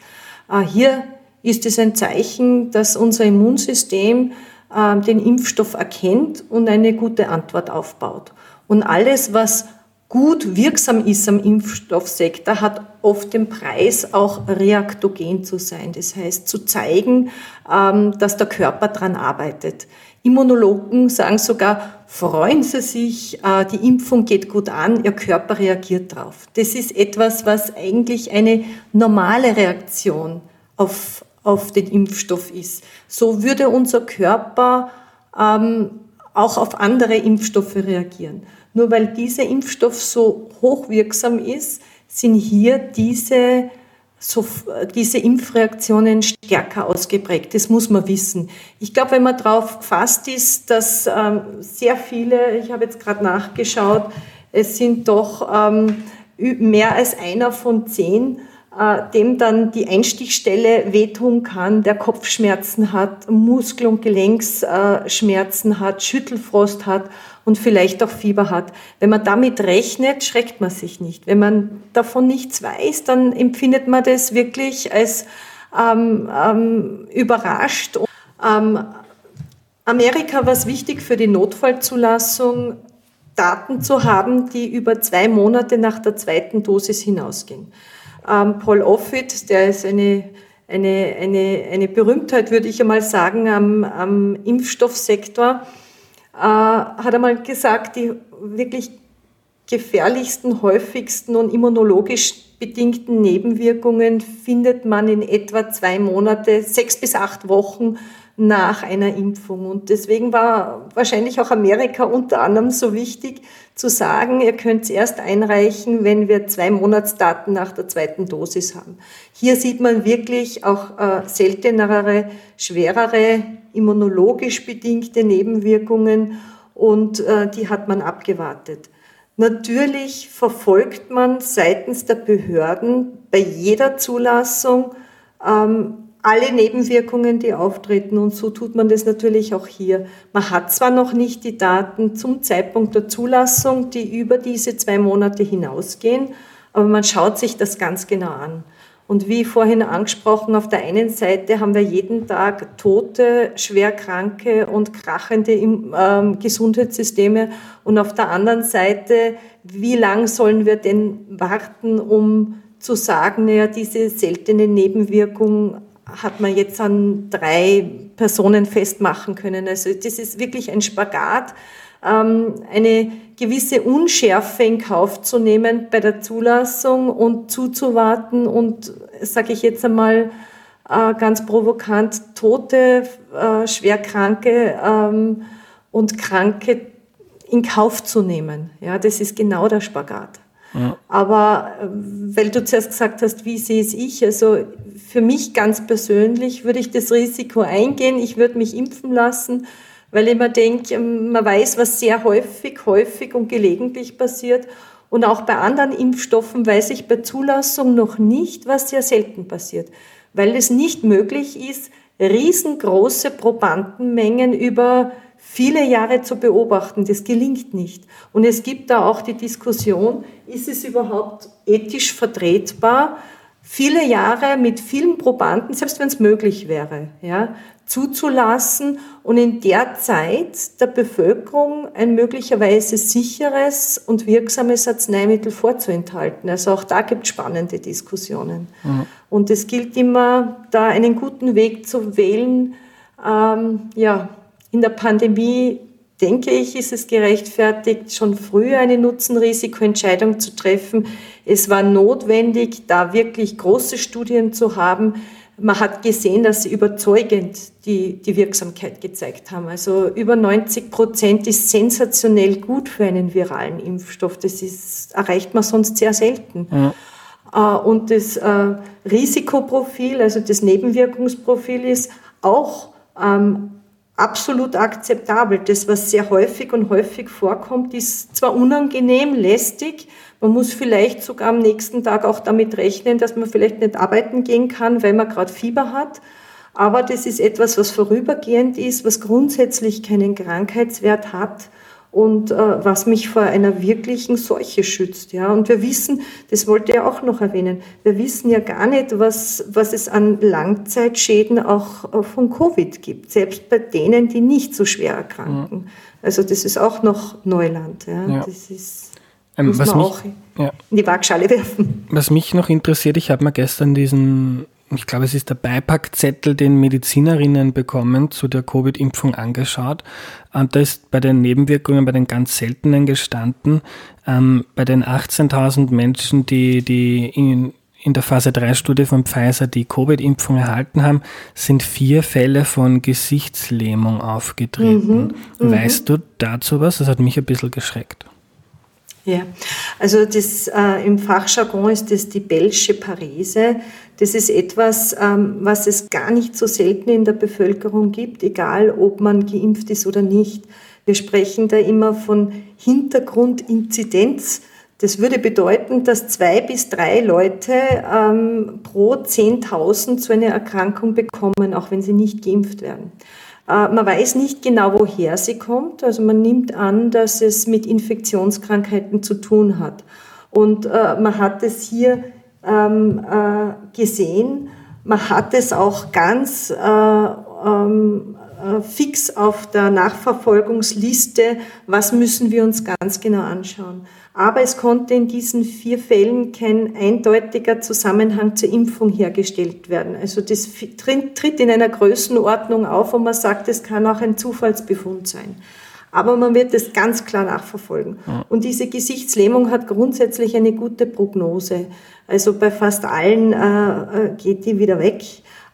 Äh, hier ist es ein Zeichen, dass unser Immunsystem äh, den Impfstoff erkennt und eine gute Antwort aufbaut. Und alles, was gut wirksam ist am Impfstoffsektor, hat oft den Preis, auch reaktogen zu sein. Das heißt, zu zeigen, ähm, dass der Körper dran arbeitet. Immunologen sagen sogar, freuen Sie sich, äh, die Impfung geht gut an, Ihr Körper reagiert drauf. Das ist etwas, was eigentlich eine normale Reaktion auf, auf den Impfstoff ist. So würde unser Körper ähm, auch auf andere Impfstoffe reagieren. Nur weil dieser Impfstoff so hochwirksam ist, sind hier diese, so, diese Impfreaktionen stärker ausgeprägt. Das muss man wissen. Ich glaube, wenn man darauf gefasst ist, dass ähm, sehr viele, ich habe jetzt gerade nachgeschaut, es sind doch ähm, mehr als einer von zehn, äh, dem dann die Einstichstelle wehtun kann, der Kopfschmerzen hat, Muskel- und Gelenksschmerzen äh, hat, Schüttelfrost hat und vielleicht auch Fieber hat. Wenn man damit rechnet, schreckt man sich nicht. Wenn man davon nichts weiß, dann empfindet man das wirklich als ähm, ähm, überrascht. Ähm, Amerika war es wichtig für die Notfallzulassung, Daten zu haben, die über zwei Monate nach der zweiten Dosis hinausgehen. Ähm, Paul Offit, der ist eine, eine, eine, eine Berühmtheit, würde ich einmal sagen, am, am Impfstoffsektor, äh, hat einmal gesagt, die wirklich gefährlichsten, häufigsten und immunologisch bedingten Nebenwirkungen findet man in etwa zwei Monate, sechs bis acht Wochen nach einer Impfung. Und deswegen war wahrscheinlich auch Amerika unter anderem so wichtig zu sagen, ihr könnt es erst einreichen, wenn wir zwei Monatsdaten nach der zweiten Dosis haben. Hier sieht man wirklich auch äh, seltenere, schwerere immunologisch bedingte Nebenwirkungen und äh, die hat man abgewartet. Natürlich verfolgt man seitens der Behörden bei jeder Zulassung ähm, alle Nebenwirkungen, die auftreten. Und so tut man das natürlich auch hier. Man hat zwar noch nicht die Daten zum Zeitpunkt der Zulassung, die über diese zwei Monate hinausgehen, aber man schaut sich das ganz genau an. Und wie vorhin angesprochen, auf der einen Seite haben wir jeden Tag tote, schwerkranke und krachende ähm, Gesundheitssysteme und auf der anderen Seite, wie lang sollen wir denn warten, um zu sagen, naja, diese seltene Nebenwirkung hat man jetzt an drei Personen festmachen können. Also das ist wirklich ein Spagat, ähm, eine gewisse Unschärfe in Kauf zu nehmen bei der Zulassung und zuzuwarten und, sage ich jetzt einmal äh, ganz provokant, Tote, äh, Schwerkranke ähm, und Kranke in Kauf zu nehmen. Ja, das ist genau der Spagat. Aber äh, weil du zuerst gesagt hast, wie sehe es ich, also für mich ganz persönlich würde ich das Risiko eingehen, ich würde mich impfen lassen, weil ich mir denke, ähm, man weiß, was sehr häufig, häufig und gelegentlich passiert. Und auch bei anderen Impfstoffen weiß ich bei Zulassung noch nicht, was sehr selten passiert, weil es nicht möglich ist, riesengroße Probandenmengen über viele Jahre zu beobachten. Das gelingt nicht. Und es gibt da auch die Diskussion, ist es überhaupt ethisch vertretbar, viele Jahre mit vielen Probanden, selbst wenn es möglich wäre, ja, zuzulassen und in der Zeit der Bevölkerung ein möglicherweise sicheres und wirksames Arzneimittel vorzuenthalten. Also auch da gibt es spannende Diskussionen. Mhm. Und es gilt immer, da einen guten Weg zu wählen. Ähm, ja, in der Pandemie denke ich, ist es gerechtfertigt, schon früher eine Nutzen-Risiko-Entscheidung zu treffen. Es war notwendig, da wirklich große Studien zu haben. Man hat gesehen, dass sie überzeugend die, die Wirksamkeit gezeigt haben. Also über 90 Prozent ist sensationell gut für einen viralen Impfstoff. Das ist, erreicht man sonst sehr selten. Ja. Äh, und das äh, Risikoprofil, also das Nebenwirkungsprofil ist auch ähm, absolut akzeptabel. Das, was sehr häufig und häufig vorkommt, ist zwar unangenehm, lästig, man muss vielleicht sogar am nächsten Tag auch damit rechnen, dass man vielleicht nicht arbeiten gehen kann, weil man gerade Fieber hat. Aber das ist etwas, was vorübergehend ist, was grundsätzlich keinen Krankheitswert hat und äh, was mich vor einer wirklichen Seuche schützt. Ja? Und wir wissen, das wollte er auch noch erwähnen, wir wissen ja gar nicht, was, was es an Langzeitschäden auch von Covid gibt, selbst bei denen, die nicht so schwer erkranken. Ja. Also das ist auch noch Neuland. Ja? ja. Das ist, ähm, muss man mich, auch ja. in die Waagschale werfen. Was mich noch interessiert, ich habe mir gestern diesen ich glaube, es ist der Beipackzettel, den Medizinerinnen bekommen, zu der Covid-Impfung angeschaut. Und da ist bei den Nebenwirkungen, bei den ganz seltenen gestanden, ähm, bei den 18.000 Menschen, die, die in, in der Phase 3-Studie von Pfizer die Covid-Impfung erhalten haben, sind vier Fälle von Gesichtslähmung aufgetreten. Mhm, mhm. weißt du dazu was? Das hat mich ein bisschen geschreckt. Ja, also das, äh, im Fachjargon ist das die Belsche Parese. Das ist etwas, ähm, was es gar nicht so selten in der Bevölkerung gibt, egal ob man geimpft ist oder nicht. Wir sprechen da immer von Hintergrundinzidenz. Das würde bedeuten, dass zwei bis drei Leute ähm, pro 10.000 so eine Erkrankung bekommen, auch wenn sie nicht geimpft werden. Äh, man weiß nicht genau, woher sie kommt. Also man nimmt an, dass es mit Infektionskrankheiten zu tun hat. Und äh, man hat es hier ähm, äh, gesehen. Man hat es auch ganz ähm, fix auf der Nachverfolgungsliste. Was müssen wir uns ganz genau anschauen? Aber es konnte in diesen vier Fällen kein eindeutiger Zusammenhang zur Impfung hergestellt werden. Also das tritt in einer Größenordnung auf, wo man sagt, es kann auch ein Zufallsbefund sein. Aber man wird es ganz klar nachverfolgen. Und diese Gesichtslähmung hat grundsätzlich eine gute Prognose. Also bei fast allen äh, äh geht die wieder weg.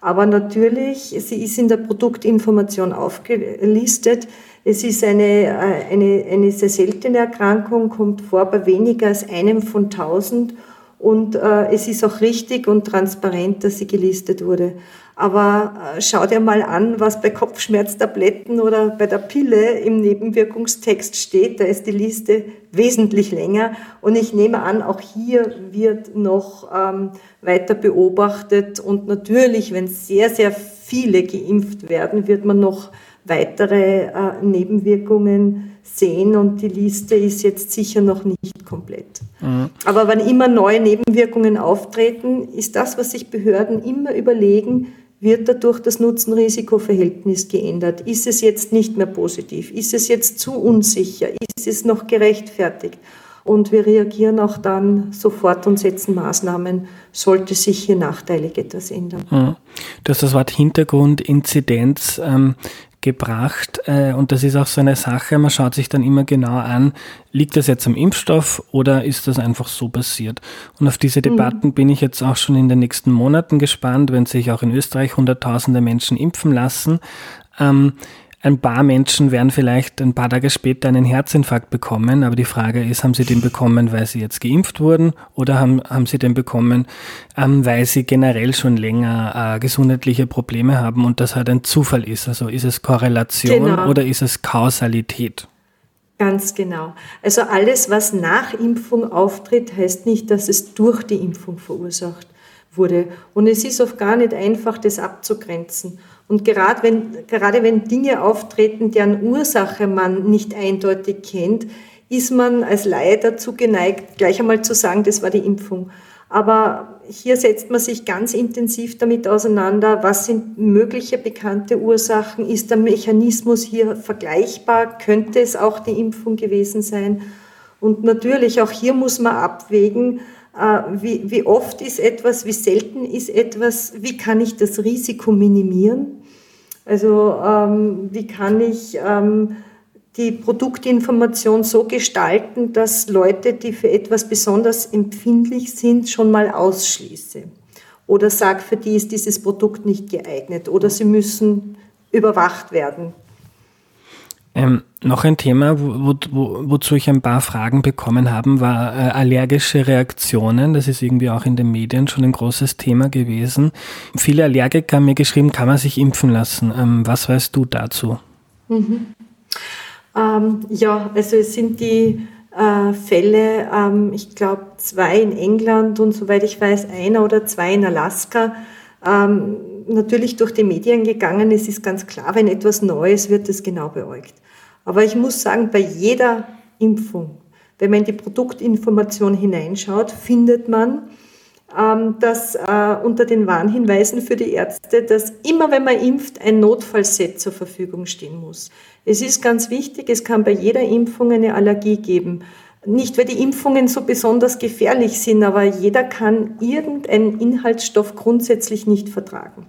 Aber natürlich, sie ist in der Produktinformation aufgelistet. Es ist eine, äh, eine, eine sehr seltene Erkrankung, kommt vor bei weniger als einem von tausend. Und äh, es ist auch richtig und transparent, dass sie gelistet wurde. Aber äh, schau dir mal an, was bei Kopfschmerztabletten oder bei der Pille im Nebenwirkungstext steht. Da ist die Liste wesentlich länger. Und ich nehme an, auch hier wird noch ähm, weiter beobachtet. Und natürlich, wenn sehr, sehr viele geimpft werden, wird man noch weitere äh, Nebenwirkungen sehen und die Liste ist jetzt sicher noch nicht komplett. Mhm. Aber wenn immer neue Nebenwirkungen auftreten, ist das, was sich Behörden immer überlegen, wird dadurch das Nutzen-Risiko-Verhältnis geändert? Ist es jetzt nicht mehr positiv? Ist es jetzt zu unsicher? Ist es noch gerechtfertigt? Und wir reagieren auch dann sofort und setzen Maßnahmen, sollte sich hier nachteilig etwas ändern. Mhm. Du hast das Wort Hintergrund, Inzidenz ähm, gebracht. Äh, und das ist auch so eine Sache, man schaut sich dann immer genau an, liegt das jetzt am Impfstoff oder ist das einfach so passiert? Und auf diese Debatten mhm. bin ich jetzt auch schon in den nächsten Monaten gespannt, wenn sich auch in Österreich Hunderttausende Menschen impfen lassen. Ähm, ein paar Menschen werden vielleicht ein paar Tage später einen Herzinfarkt bekommen, aber die Frage ist, haben sie den bekommen, weil sie jetzt geimpft wurden oder haben, haben sie den bekommen, ähm, weil sie generell schon länger äh, gesundheitliche Probleme haben und das halt ein Zufall ist? Also ist es Korrelation genau. oder ist es Kausalität? Ganz genau. Also alles, was nach Impfung auftritt, heißt nicht, dass es durch die Impfung verursacht wurde. Und es ist oft gar nicht einfach, das abzugrenzen. Und gerade wenn, gerade wenn Dinge auftreten, deren Ursache man nicht eindeutig kennt, ist man als Laie dazu geneigt, gleich einmal zu sagen, das war die Impfung. Aber hier setzt man sich ganz intensiv damit auseinander, was sind mögliche bekannte Ursachen, ist der Mechanismus hier vergleichbar, könnte es auch die Impfung gewesen sein. Und natürlich, auch hier muss man abwägen, äh, wie, wie oft ist etwas, wie selten ist etwas, wie kann ich das Risiko minimieren. Also ähm, wie kann ich ähm, die Produktinformation so gestalten, dass Leute, die für etwas besonders empfindlich sind, schon mal ausschließe. Oder sage, für die ist dieses Produkt nicht geeignet. Oder sie müssen überwacht werden. Ähm, noch ein Thema, wo, wo, wozu ich ein paar Fragen bekommen habe, war äh, allergische Reaktionen. Das ist irgendwie auch in den Medien schon ein großes Thema gewesen. Viele Allergiker haben mir geschrieben, kann man sich impfen lassen. Ähm, was weißt du dazu? Mhm. Ähm, ja, also es sind die äh, Fälle, ähm, ich glaube zwei in England und soweit ich weiß einer oder zwei in Alaska, ähm, natürlich durch die Medien gegangen. Es ist ganz klar, wenn etwas Neues wird, es genau beäugt. Aber ich muss sagen, bei jeder Impfung, wenn man in die Produktinformation hineinschaut, findet man, ähm, dass äh, unter den Warnhinweisen für die Ärzte, dass immer wenn man impft, ein Notfallset zur Verfügung stehen muss. Es ist ganz wichtig, es kann bei jeder Impfung eine Allergie geben. Nicht, weil die Impfungen so besonders gefährlich sind, aber jeder kann irgendeinen Inhaltsstoff grundsätzlich nicht vertragen.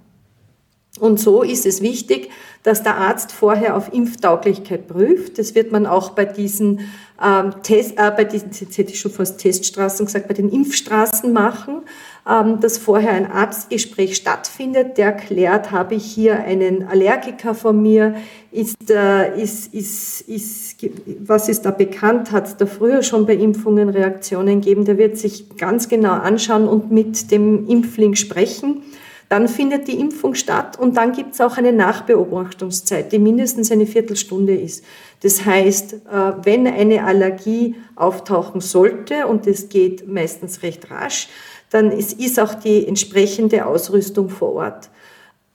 Und so ist es wichtig, dass der Arzt vorher auf Impftauglichkeit prüft. Das wird man auch bei diesen ähm, Test, äh, bei diesen, jetzt hätte ich schon fast Teststraßen gesagt, bei den Impfstraßen machen, dass vorher ein Arztgespräch stattfindet, der klärt, habe ich hier einen Allergiker von mir, ist, äh, ist, ist, ist, was ist da bekannt, hat es da früher schon bei Impfungen Reaktionen gegeben, der wird sich ganz genau anschauen und mit dem Impfling sprechen. Dann findet die Impfung statt und dann gibt es auch eine Nachbeobachtungszeit, die mindestens eine Viertelstunde ist. Das heißt, äh, wenn eine Allergie auftauchen sollte, und das geht meistens recht rasch, dann ist auch die entsprechende Ausrüstung vor Ort.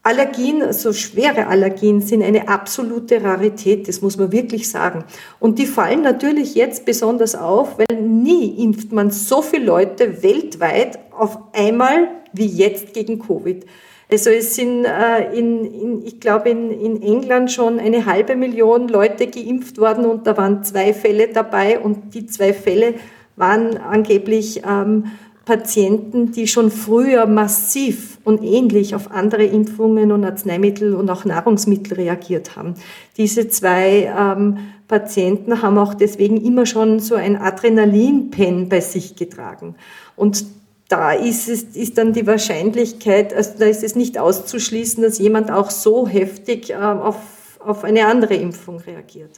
Allergien, also schwere Allergien, sind eine absolute Rarität, das muss man wirklich sagen. Und die fallen natürlich jetzt besonders auf, weil nie impft man so viele Leute weltweit auf einmal wie jetzt gegen Covid. Also es sind äh, in, in, ich glaube in, in England schon eine halbe Million Leute geimpft worden und da waren zwei Fälle dabei und die zwei Fälle waren angeblich ähm, Patienten, die schon früher massiv und ähnlich auf andere Impfungen und Arzneimittel und auch Nahrungsmittel reagiert haben. Diese zwei ähm, Patienten haben auch deswegen immer schon so ein Adrenalinpen bei sich getragen. Und da ist, es, ist dann die Wahrscheinlichkeit, also da ist es nicht auszuschließen, dass jemand auch so heftig äh, auf, auf eine andere Impfung reagiert.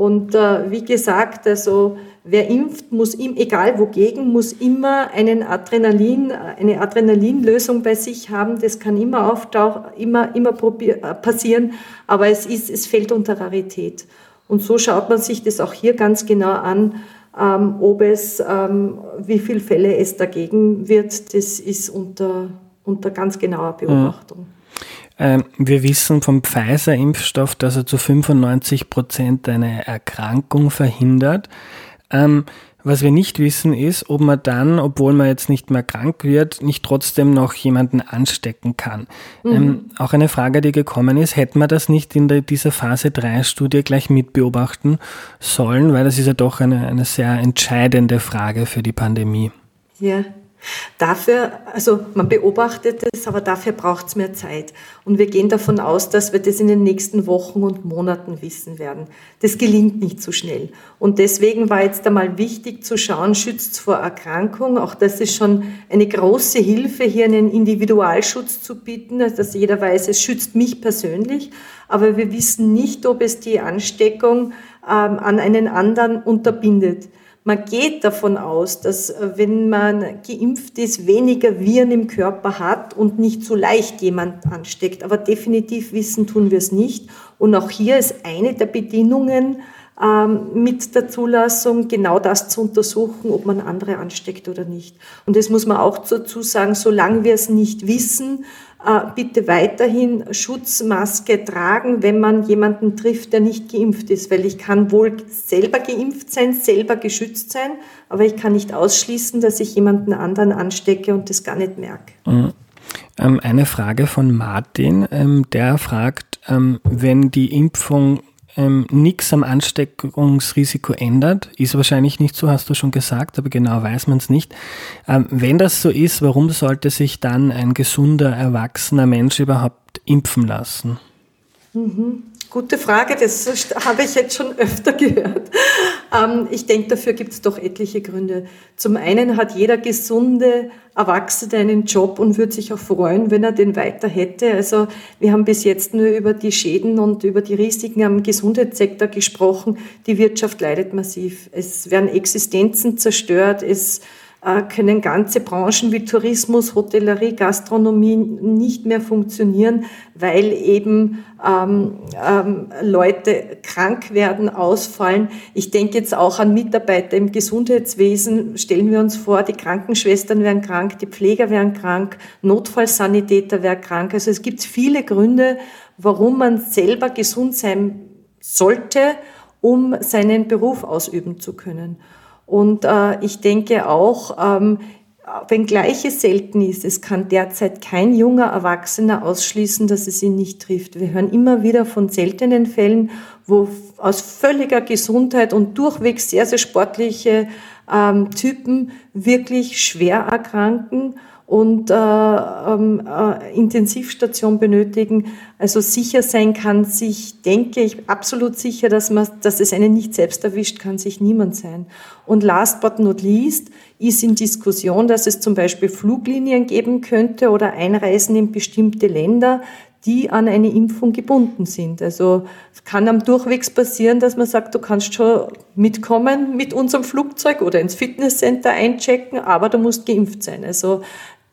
Und äh, wie gesagt, also wer impft, muss ihm, egal wogegen, muss immer einen Adrenalin, eine Adrenalinlösung bei sich haben. Das kann immer auftauchen, immer, immer äh, passieren, aber es ist, es fällt unter Rarität. Und so schaut man sich das auch hier ganz genau an ähm, ob es, ähm, wie viele Fälle es dagegen wird, das ist unter, unter ganz genauer Beobachtung. Mhm. Wir wissen vom Pfizer-Impfstoff, dass er zu 95 Prozent eine Erkrankung verhindert. Ähm, was wir nicht wissen ist, ob man dann, obwohl man jetzt nicht mehr krank wird, nicht trotzdem noch jemanden anstecken kann. Mhm. Ähm, auch eine Frage, die gekommen ist, hätte man das nicht in dieser Phase 3 Studie gleich mitbeobachten sollen, weil das ist ja doch eine, eine sehr entscheidende Frage für die Pandemie. Ja, Dafür, also man beobachtet es, aber dafür braucht es mehr Zeit. Und wir gehen davon aus, dass wir das in den nächsten Wochen und Monaten wissen werden. Das gelingt nicht so schnell. Und deswegen war jetzt einmal wichtig zu schauen, schützt vor Erkrankung. Auch das ist schon eine große Hilfe, hier einen Individualschutz zu bieten, also dass jeder weiß, es schützt mich persönlich. Aber wir wissen nicht, ob es die Ansteckung ähm, an einen anderen unterbindet. Man geht davon aus, dass äh, wenn man geimpft ist, weniger Viren im Körper hat und nicht so leicht jemand ansteckt. Aber definitiv wissen tun wir es nicht. Und auch hier ist eine der Bedingungen ähm, mit der Zulassung genau das zu untersuchen, ob man andere ansteckt oder nicht. Und das muss man auch dazu sagen, solange wir es nicht wissen, bitte weiterhin Schutzmaske tragen, wenn man jemanden trifft, der nicht geimpft ist, weil ich kann wohl selber geimpft sein, selber geschützt sein, aber ich kann nicht ausschließen, dass ich jemanden anderen anstecke und das gar nicht merke. Mhm. Ähm, eine Frage von Martin, ähm, der fragt, ähm, wenn die Impfung ähm, nichts am Ansteckungsrisiko ändert. Ist wahrscheinlich nicht so, hast du schon gesagt, aber genau weiß man es nicht. Ähm, wenn das so ist, warum sollte sich dann ein gesunder, erwachsener Mensch überhaupt impfen lassen? Mhm. Gute Frage, das habe ich jetzt schon öfter gehört. Ähm, ich denke, dafür gibt es doch etliche Gründe. Zum einen hat jeder gesunde Erwachsene einen Job und würde sich auch freuen, wenn er den weiter hätte. Also wir haben bis jetzt nur über die Schäden und über die Risiken am Gesundheitssektor gesprochen. Die Wirtschaft leidet massiv. Es werden Existenzen zerstört. Es können ganze Branchen wie Tourismus, Hotellerie, Gastronomie nicht mehr funktionieren, weil eben ähm, ähm, Leute krank werden, ausfallen. Ich denke jetzt auch an Mitarbeiter im Gesundheitswesen. Stellen wir uns vor, die Krankenschwestern werden krank, die Pfleger werden krank, Notfallsanitäter werden krank. Also es gibt viele Gründe, warum man selber gesund sein sollte, um seinen Beruf ausüben zu können. Und äh, ich denke auch, ähm, wenngleich es selten ist, es kann derzeit kein junger Erwachsener ausschließen, dass es ihn nicht trifft. Wir hören immer wieder von seltenen Fällen, wo aus völliger Gesundheit und durchwegs sehr, sehr sportliche ähm, Typen wirklich schwer erkranken und äh, ähm, äh, Intensivstation benötigen. Also sicher sein kann sich, denke ich, absolut sicher, dass, man, dass es einen nicht selbst erwischt, kann sich niemand sein. Und last but not least ist in Diskussion, dass es zum Beispiel Fluglinien geben könnte oder Einreisen in bestimmte Länder, die an eine Impfung gebunden sind. Also es kann am Durchwegs passieren, dass man sagt, du kannst schon mitkommen mit unserem Flugzeug oder ins Fitnesscenter einchecken, aber du musst geimpft sein. Also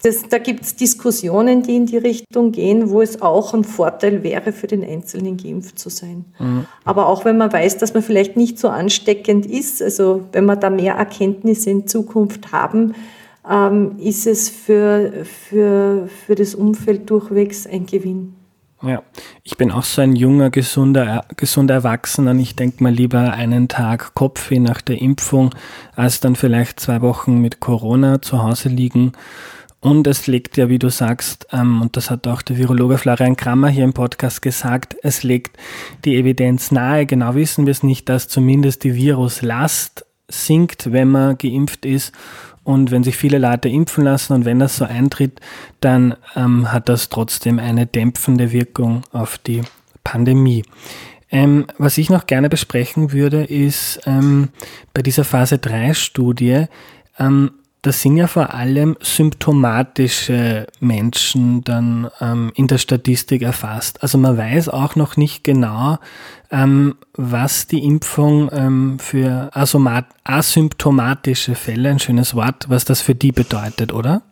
das, da gibt es Diskussionen, die in die Richtung gehen, wo es auch ein Vorteil wäre, für den Einzelnen geimpft zu sein. Mhm. Aber auch wenn man weiß, dass man vielleicht nicht so ansteckend ist, also wenn wir da mehr Erkenntnisse in Zukunft haben, ähm, ist es für, für, für das Umfeld durchwegs ein Gewinn. Ja, ich bin auch so ein junger, gesunder, gesunder Erwachsener und ich denke mal lieber einen Tag Kopfweh nach der Impfung, als dann vielleicht zwei Wochen mit Corona zu Hause liegen und es legt ja, wie du sagst, ähm, und das hat auch der Virologe Florian Krammer hier im Podcast gesagt, es legt die Evidenz nahe. Genau wissen wir es nicht, dass zumindest die Viruslast sinkt, wenn man geimpft ist. Und wenn sich viele Leute impfen lassen und wenn das so eintritt, dann ähm, hat das trotzdem eine dämpfende Wirkung auf die Pandemie. Ähm, was ich noch gerne besprechen würde, ist ähm, bei dieser Phase 3 Studie, ähm, das sind ja vor allem symptomatische Menschen dann ähm, in der Statistik erfasst. Also man weiß auch noch nicht genau, ähm, was die Impfung ähm, für asymptomatische Fälle, ein schönes Wort, was das für die bedeutet, oder?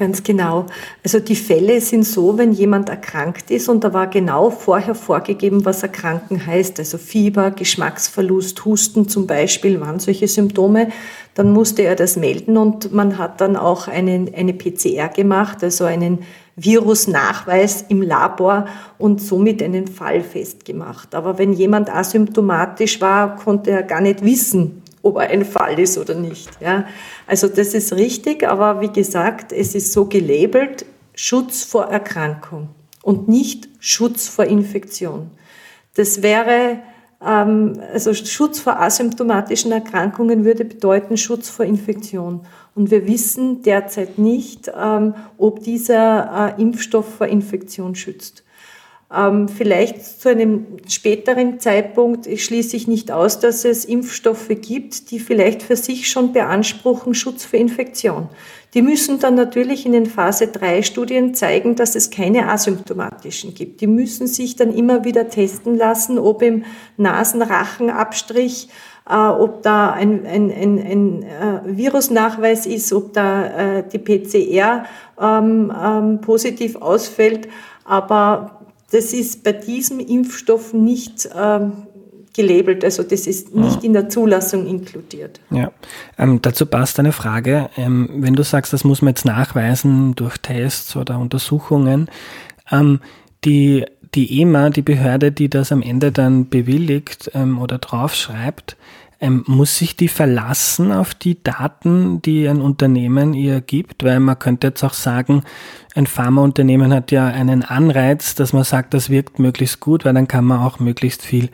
Ganz genau. Also die Fälle sind so, wenn jemand erkrankt ist und da war genau vorher vorgegeben, was erkranken heißt, also Fieber, Geschmacksverlust, Husten zum Beispiel waren solche Symptome, dann musste er das melden und man hat dann auch eine, eine PCR gemacht, also einen Virusnachweis im Labor und somit einen Fall festgemacht. Aber wenn jemand asymptomatisch war, konnte er gar nicht wissen, ob er ein Fall ist oder nicht. Ja. Also das ist richtig, aber wie gesagt, es ist so gelabelt, Schutz vor Erkrankung und nicht Schutz vor Infektion. Das wäre, ähm, also Schutz vor asymptomatischen Erkrankungen würde bedeuten Schutz vor Infektion. Und wir wissen derzeit nicht, ähm, ob dieser äh, Impfstoff vor Infektion schützt. Ähm, vielleicht zu einem späteren Zeitpunkt schließe ich nicht aus, dass es Impfstoffe gibt, die vielleicht für sich schon beanspruchen Schutz vor Infektion. Die müssen dann natürlich in den Phase 3 Studien zeigen, dass es keine asymptomatischen gibt. Die müssen sich dann immer wieder testen lassen, ob im Nasenrachenabstrich äh, ob da ein, ein, ein, ein äh, Virusnachweis ist, ob da äh, die PCR ähm, ähm, positiv ausfällt. Aber das ist bei diesem Impfstoff nicht ähm, gelabelt, also das ist nicht in der Zulassung inkludiert. Ja, ähm, dazu passt eine Frage. Ähm, wenn du sagst, das muss man jetzt nachweisen durch Tests oder Untersuchungen, ähm, die, die EMA, die Behörde, die das am Ende dann bewilligt ähm, oder draufschreibt, ähm, muss sich die verlassen auf die Daten, die ein Unternehmen ihr gibt? Weil man könnte jetzt auch sagen, ein Pharmaunternehmen hat ja einen Anreiz, dass man sagt, das wirkt möglichst gut, weil dann kann man auch möglichst viel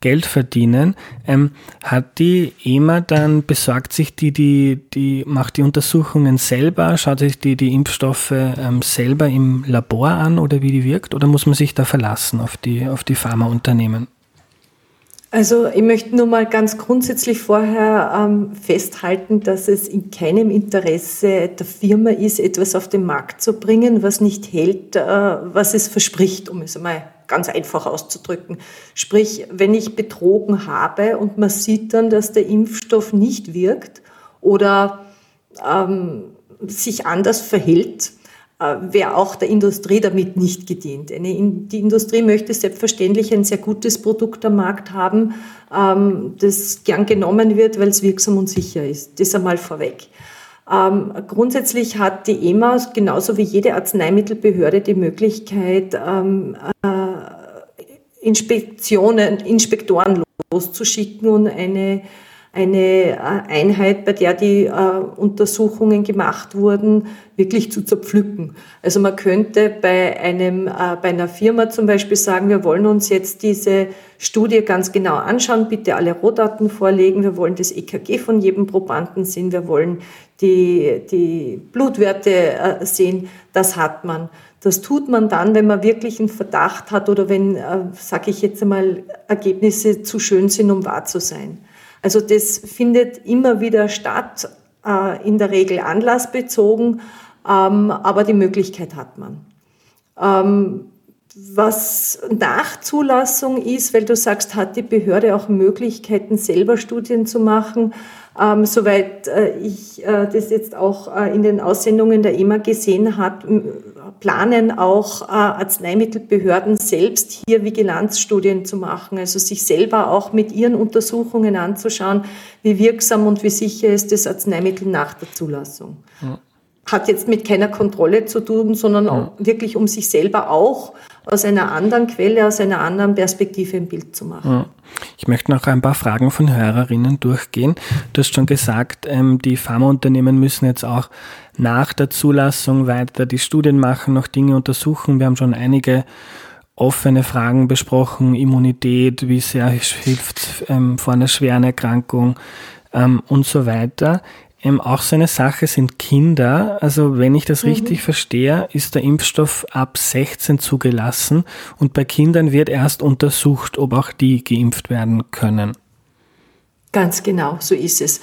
Geld verdienen. Ähm, hat die EMA dann, besorgt sich die, die, die macht die Untersuchungen selber, schaut sich die, die Impfstoffe ähm, selber im Labor an oder wie die wirkt? Oder muss man sich da verlassen auf die, auf die Pharmaunternehmen? Also ich möchte nur mal ganz grundsätzlich vorher ähm, festhalten, dass es in keinem Interesse der Firma ist, etwas auf den Markt zu bringen, was nicht hält, äh, was es verspricht, um es einmal ganz einfach auszudrücken. Sprich, wenn ich betrogen habe und man sieht dann, dass der Impfstoff nicht wirkt oder ähm, sich anders verhält, wäre auch der Industrie damit nicht gedient. die Industrie möchte selbstverständlich ein sehr gutes Produkt am Markt haben, ähm, das gern genommen wird, weil es wirksam und sicher ist. Das einmal vorweg. Ähm, grundsätzlich hat die EMA genauso wie jede Arzneimittelbehörde die Möglichkeit, ähm, äh, Inspektionen, Inspektoren loszuschicken und eine eine äh, Einheit, bei der die äh, Untersuchungen gemacht wurden, wirklich zu zerpflücken. Also man könnte bei einem, äh, bei einer Firma zum Beispiel sagen, wir wollen uns jetzt diese Studie ganz genau anschauen, bitte alle Rohdaten vorlegen, wir wollen das EKG von jedem Probanden sehen, wir wollen die, die Blutwerte äh, sehen, das hat man. Das tut man dann, wenn man wirklich einen Verdacht hat oder wenn, äh, sage ich jetzt einmal, Ergebnisse zu schön sind, um wahr zu sein. Also das findet immer wieder statt, äh, in der Regel anlassbezogen, ähm, aber die Möglichkeit hat man. Ähm, was nach Zulassung ist, weil du sagst, hat die Behörde auch Möglichkeiten, selber Studien zu machen. Ähm, soweit äh, ich äh, das jetzt auch äh, in den Aussendungen der EMA gesehen habe, planen auch äh, Arzneimittelbehörden selbst hier Vigilanzstudien zu machen, also sich selber auch mit ihren Untersuchungen anzuschauen, wie wirksam und wie sicher ist das Arzneimittel nach der Zulassung. Ja. Hat jetzt mit keiner Kontrolle zu tun, sondern ja. wirklich um sich selber auch aus einer anderen Quelle, aus einer anderen Perspektive ein Bild zu machen. Ich möchte noch ein paar Fragen von Hörerinnen durchgehen. Du hast schon gesagt, ähm, die Pharmaunternehmen müssen jetzt auch nach der Zulassung weiter die Studien machen, noch Dinge untersuchen. Wir haben schon einige offene Fragen besprochen, Immunität, wie sehr hilft ähm, vor einer schweren Erkrankung ähm, und so weiter. Ähm, auch so eine Sache sind Kinder. Also wenn ich das mhm. richtig verstehe, ist der Impfstoff ab 16 zugelassen und bei Kindern wird erst untersucht, ob auch die geimpft werden können. Ganz genau, so ist es.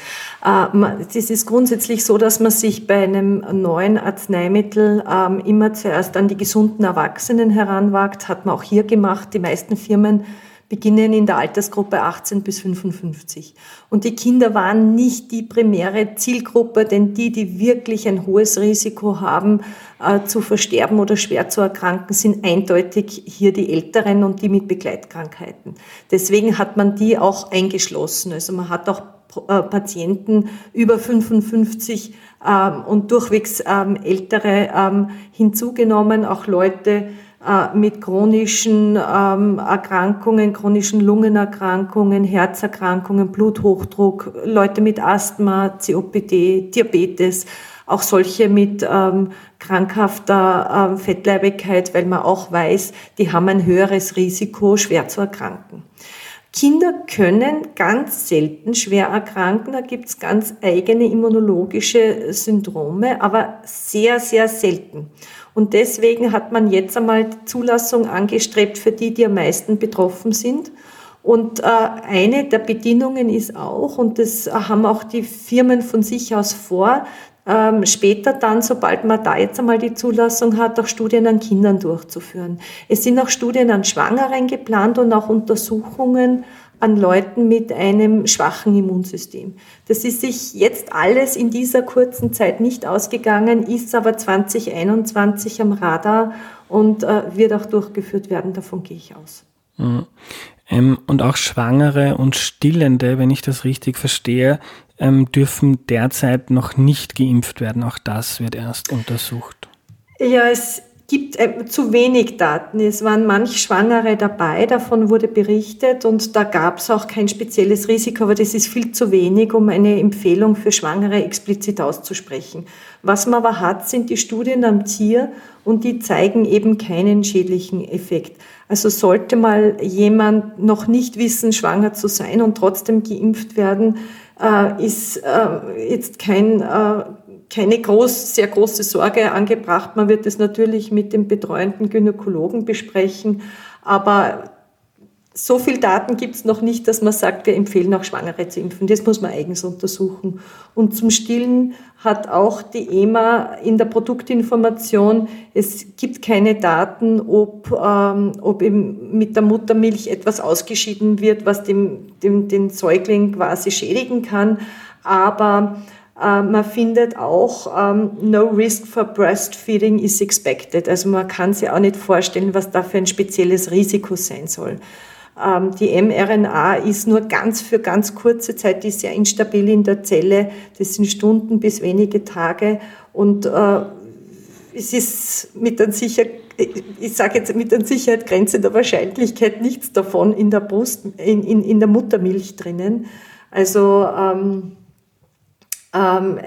Es äh, ist grundsätzlich so, dass man sich bei einem neuen Arzneimittel ähm, immer zuerst an die gesunden Erwachsenen heranwagt. Hat man auch hier gemacht. Die meisten Firmen beginnen in der Altersgruppe 18 bis 55. Und die Kinder waren nicht die primäre Zielgruppe, denn die, die wirklich ein hohes Risiko haben, äh, zu versterben oder schwer zu erkranken, sind eindeutig hier die Älteren und die mit Begleitkrankheiten. Deswegen hat man die auch eingeschlossen. Also man hat auch äh, Patienten über 55 ähm, und durchwegs ähm, ältere ähm, hinzugenommen, auch Leute, mit chronischen ähm, Erkrankungen, chronischen Lungenerkrankungen, Herzerkrankungen, Bluthochdruck, Leute mit Asthma, COPD, Diabetes, auch solche mit ähm, krankhafter ähm, Fettleibigkeit, weil man auch weiß, die haben ein höheres Risiko, schwer zu erkranken. Kinder können ganz selten schwer erkranken, da gibt's ganz eigene immunologische Syndrome, aber sehr, sehr selten. Und deswegen hat man jetzt einmal die Zulassung angestrebt für die, die am meisten betroffen sind. Und äh, eine der Bedingungen ist auch, und das haben auch die Firmen von sich aus vor, ähm, später dann, sobald man da jetzt einmal die Zulassung hat, auch Studien an Kindern durchzuführen. Es sind auch Studien an Schwangeren geplant und auch Untersuchungen an Leuten mit einem schwachen Immunsystem. Das ist sich jetzt alles in dieser kurzen Zeit nicht ausgegangen, ist aber 2021 am Radar und äh, wird auch durchgeführt werden, davon gehe ich aus. Mhm. Ähm, und auch Schwangere und Stillende, wenn ich das richtig verstehe, ähm, dürfen derzeit noch nicht geimpft werden. Auch das wird erst untersucht. Ja, es gibt äh, zu wenig Daten. Es waren manch Schwangere dabei, davon wurde berichtet und da gab es auch kein spezielles Risiko, aber das ist viel zu wenig, um eine Empfehlung für Schwangere explizit auszusprechen. Was man aber hat, sind die Studien am Tier und die zeigen eben keinen schädlichen Effekt. Also sollte mal jemand noch nicht wissen, schwanger zu sein und trotzdem geimpft werden, äh, ist äh, jetzt kein äh, keine groß, sehr große Sorge angebracht. Man wird es natürlich mit dem betreuenden Gynäkologen besprechen, aber so viel Daten gibt es noch nicht, dass man sagt, wir empfehlen auch Schwangere zu impfen. Das muss man eigens untersuchen. Und zum Stillen hat auch die EMA in der Produktinformation, es gibt keine Daten, ob, ähm, ob eben mit der Muttermilch etwas ausgeschieden wird, was dem, dem, den Säugling quasi schädigen kann. Aber man findet auch, ähm, no risk for breastfeeding is expected. Also man kann sich auch nicht vorstellen, was da für ein spezielles Risiko sein soll. Ähm, die mRNA ist nur ganz für ganz kurze Zeit, die ist sehr instabil in der Zelle. Das sind Stunden bis wenige Tage. Und äh, es ist mit an Sicherheit, ich sage jetzt mit an Sicherheit Grenze der Wahrscheinlichkeit nichts davon in der Brust, in, in, in der Muttermilch drinnen. Also ähm, ähm,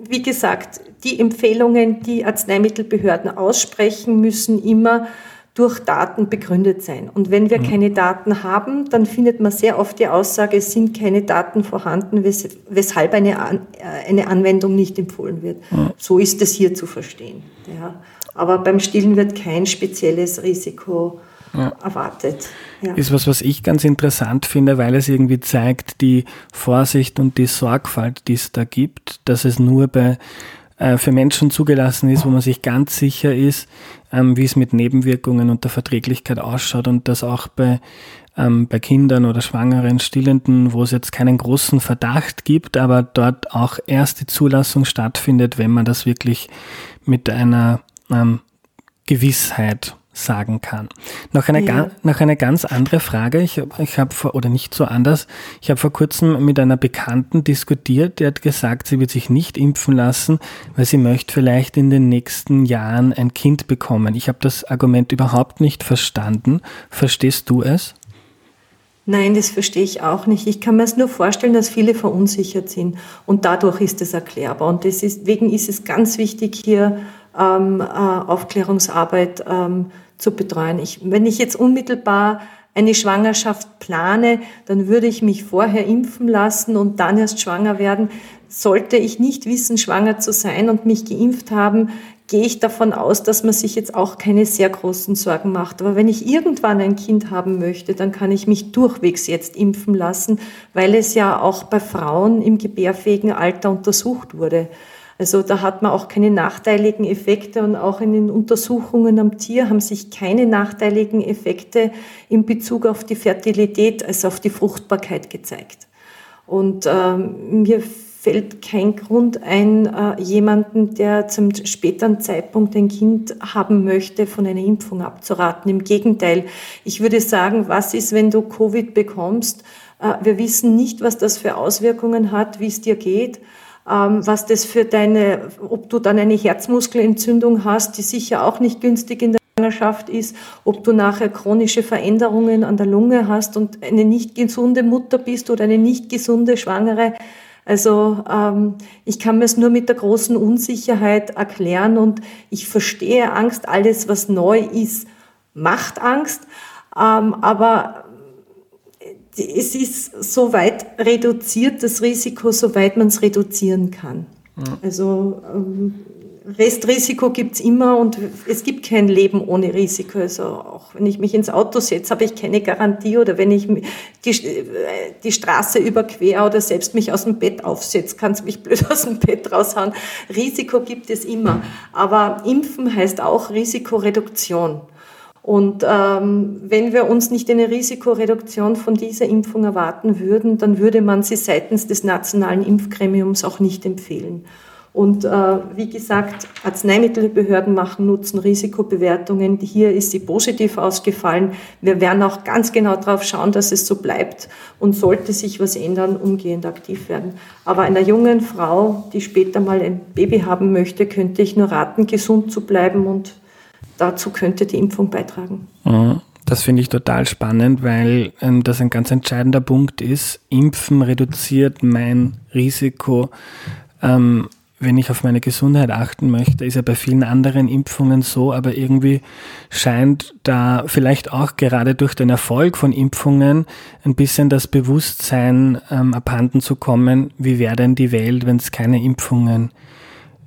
wie gesagt, die Empfehlungen, die Arzneimittelbehörden aussprechen, müssen immer durch Daten begründet sein. Und wenn wir mhm. keine Daten haben, dann findet man sehr oft die Aussage, es sind keine Daten vorhanden, weshalb eine, An äh, eine Anwendung nicht empfohlen wird. Mhm. So ist es hier zu verstehen. Ja. Aber beim Stillen wird kein spezielles Risiko ja. erwartet. Ja. Ist was, was ich ganz interessant finde, weil es irgendwie zeigt, die Vorsicht und die Sorgfalt, die es da gibt, dass es nur bei äh, für Menschen zugelassen ist, wo man sich ganz sicher ist, ähm, wie es mit Nebenwirkungen und der Verträglichkeit ausschaut und das auch bei, ähm, bei Kindern oder Schwangeren, Stillenden, wo es jetzt keinen großen Verdacht gibt, aber dort auch erst die Zulassung stattfindet, wenn man das wirklich mit einer ähm, Gewissheit sagen kann. Noch eine, ja. noch eine ganz andere Frage. Ich, ich habe vor, oder nicht so anders, ich habe vor kurzem mit einer Bekannten diskutiert, die hat gesagt, sie wird sich nicht impfen lassen, weil sie möchte vielleicht in den nächsten Jahren ein Kind bekommen. Ich habe das Argument überhaupt nicht verstanden. Verstehst du es? Nein, das verstehe ich auch nicht. Ich kann mir es nur vorstellen, dass viele verunsichert sind und dadurch ist es erklärbar. Und deswegen ist es ganz wichtig, hier ähm, äh, Aufklärungsarbeit ähm, zu betreuen. Ich, wenn ich jetzt unmittelbar eine Schwangerschaft plane, dann würde ich mich vorher impfen lassen und dann erst schwanger werden. Sollte ich nicht wissen, schwanger zu sein und mich geimpft haben, gehe ich davon aus, dass man sich jetzt auch keine sehr großen Sorgen macht. Aber wenn ich irgendwann ein Kind haben möchte, dann kann ich mich durchwegs jetzt impfen lassen, weil es ja auch bei Frauen im gebärfähigen Alter untersucht wurde. Also da hat man auch keine nachteiligen Effekte und auch in den Untersuchungen am Tier haben sich keine nachteiligen Effekte in Bezug auf die Fertilität, also auf die Fruchtbarkeit gezeigt. Und ähm, mir fällt kein Grund ein, äh, jemanden, der zum späteren Zeitpunkt ein Kind haben möchte, von einer Impfung abzuraten. Im Gegenteil, ich würde sagen, was ist, wenn du Covid bekommst? Äh, wir wissen nicht, was das für Auswirkungen hat, wie es dir geht. Ähm, was das für deine, ob du dann eine Herzmuskelentzündung hast, die sicher auch nicht günstig in der Schwangerschaft ist, ob du nachher chronische Veränderungen an der Lunge hast und eine nicht gesunde Mutter bist oder eine nicht gesunde Schwangere. Also ähm, ich kann mir es nur mit der großen Unsicherheit erklären und ich verstehe Angst. Alles, was neu ist, macht Angst. Ähm, aber es ist so weit reduziert, das Risiko, soweit man es reduzieren kann. Ja. Also ähm, Restrisiko gibt's immer und es gibt kein Leben ohne Risiko. Also auch wenn ich mich ins Auto setze, habe ich keine Garantie oder wenn ich die, äh, die Straße überquere oder selbst mich aus dem Bett aufsetze, kann es mich blöd aus dem Bett raushauen. Risiko gibt es immer. Aber Impfen heißt auch Risikoreduktion. Und ähm, wenn wir uns nicht eine Risikoreduktion von dieser Impfung erwarten würden, dann würde man sie seitens des nationalen Impfgremiums auch nicht empfehlen. Und äh, wie gesagt, Arzneimittelbehörden machen Nutzen-Risikobewertungen. Hier ist sie positiv ausgefallen. Wir werden auch ganz genau darauf schauen, dass es so bleibt und sollte sich was ändern, umgehend aktiv werden. Aber einer jungen Frau, die später mal ein Baby haben möchte, könnte ich nur raten, gesund zu bleiben und dazu könnte die Impfung beitragen. Mhm. Das finde ich total spannend, weil ähm, das ein ganz entscheidender Punkt ist. Impfen reduziert mein Risiko, ähm, wenn ich auf meine Gesundheit achten möchte. Ist ja bei vielen anderen Impfungen so, aber irgendwie scheint da vielleicht auch gerade durch den Erfolg von Impfungen ein bisschen das Bewusstsein ähm, abhanden zu kommen, wie wäre denn die Welt, wenn es keine Impfungen gibt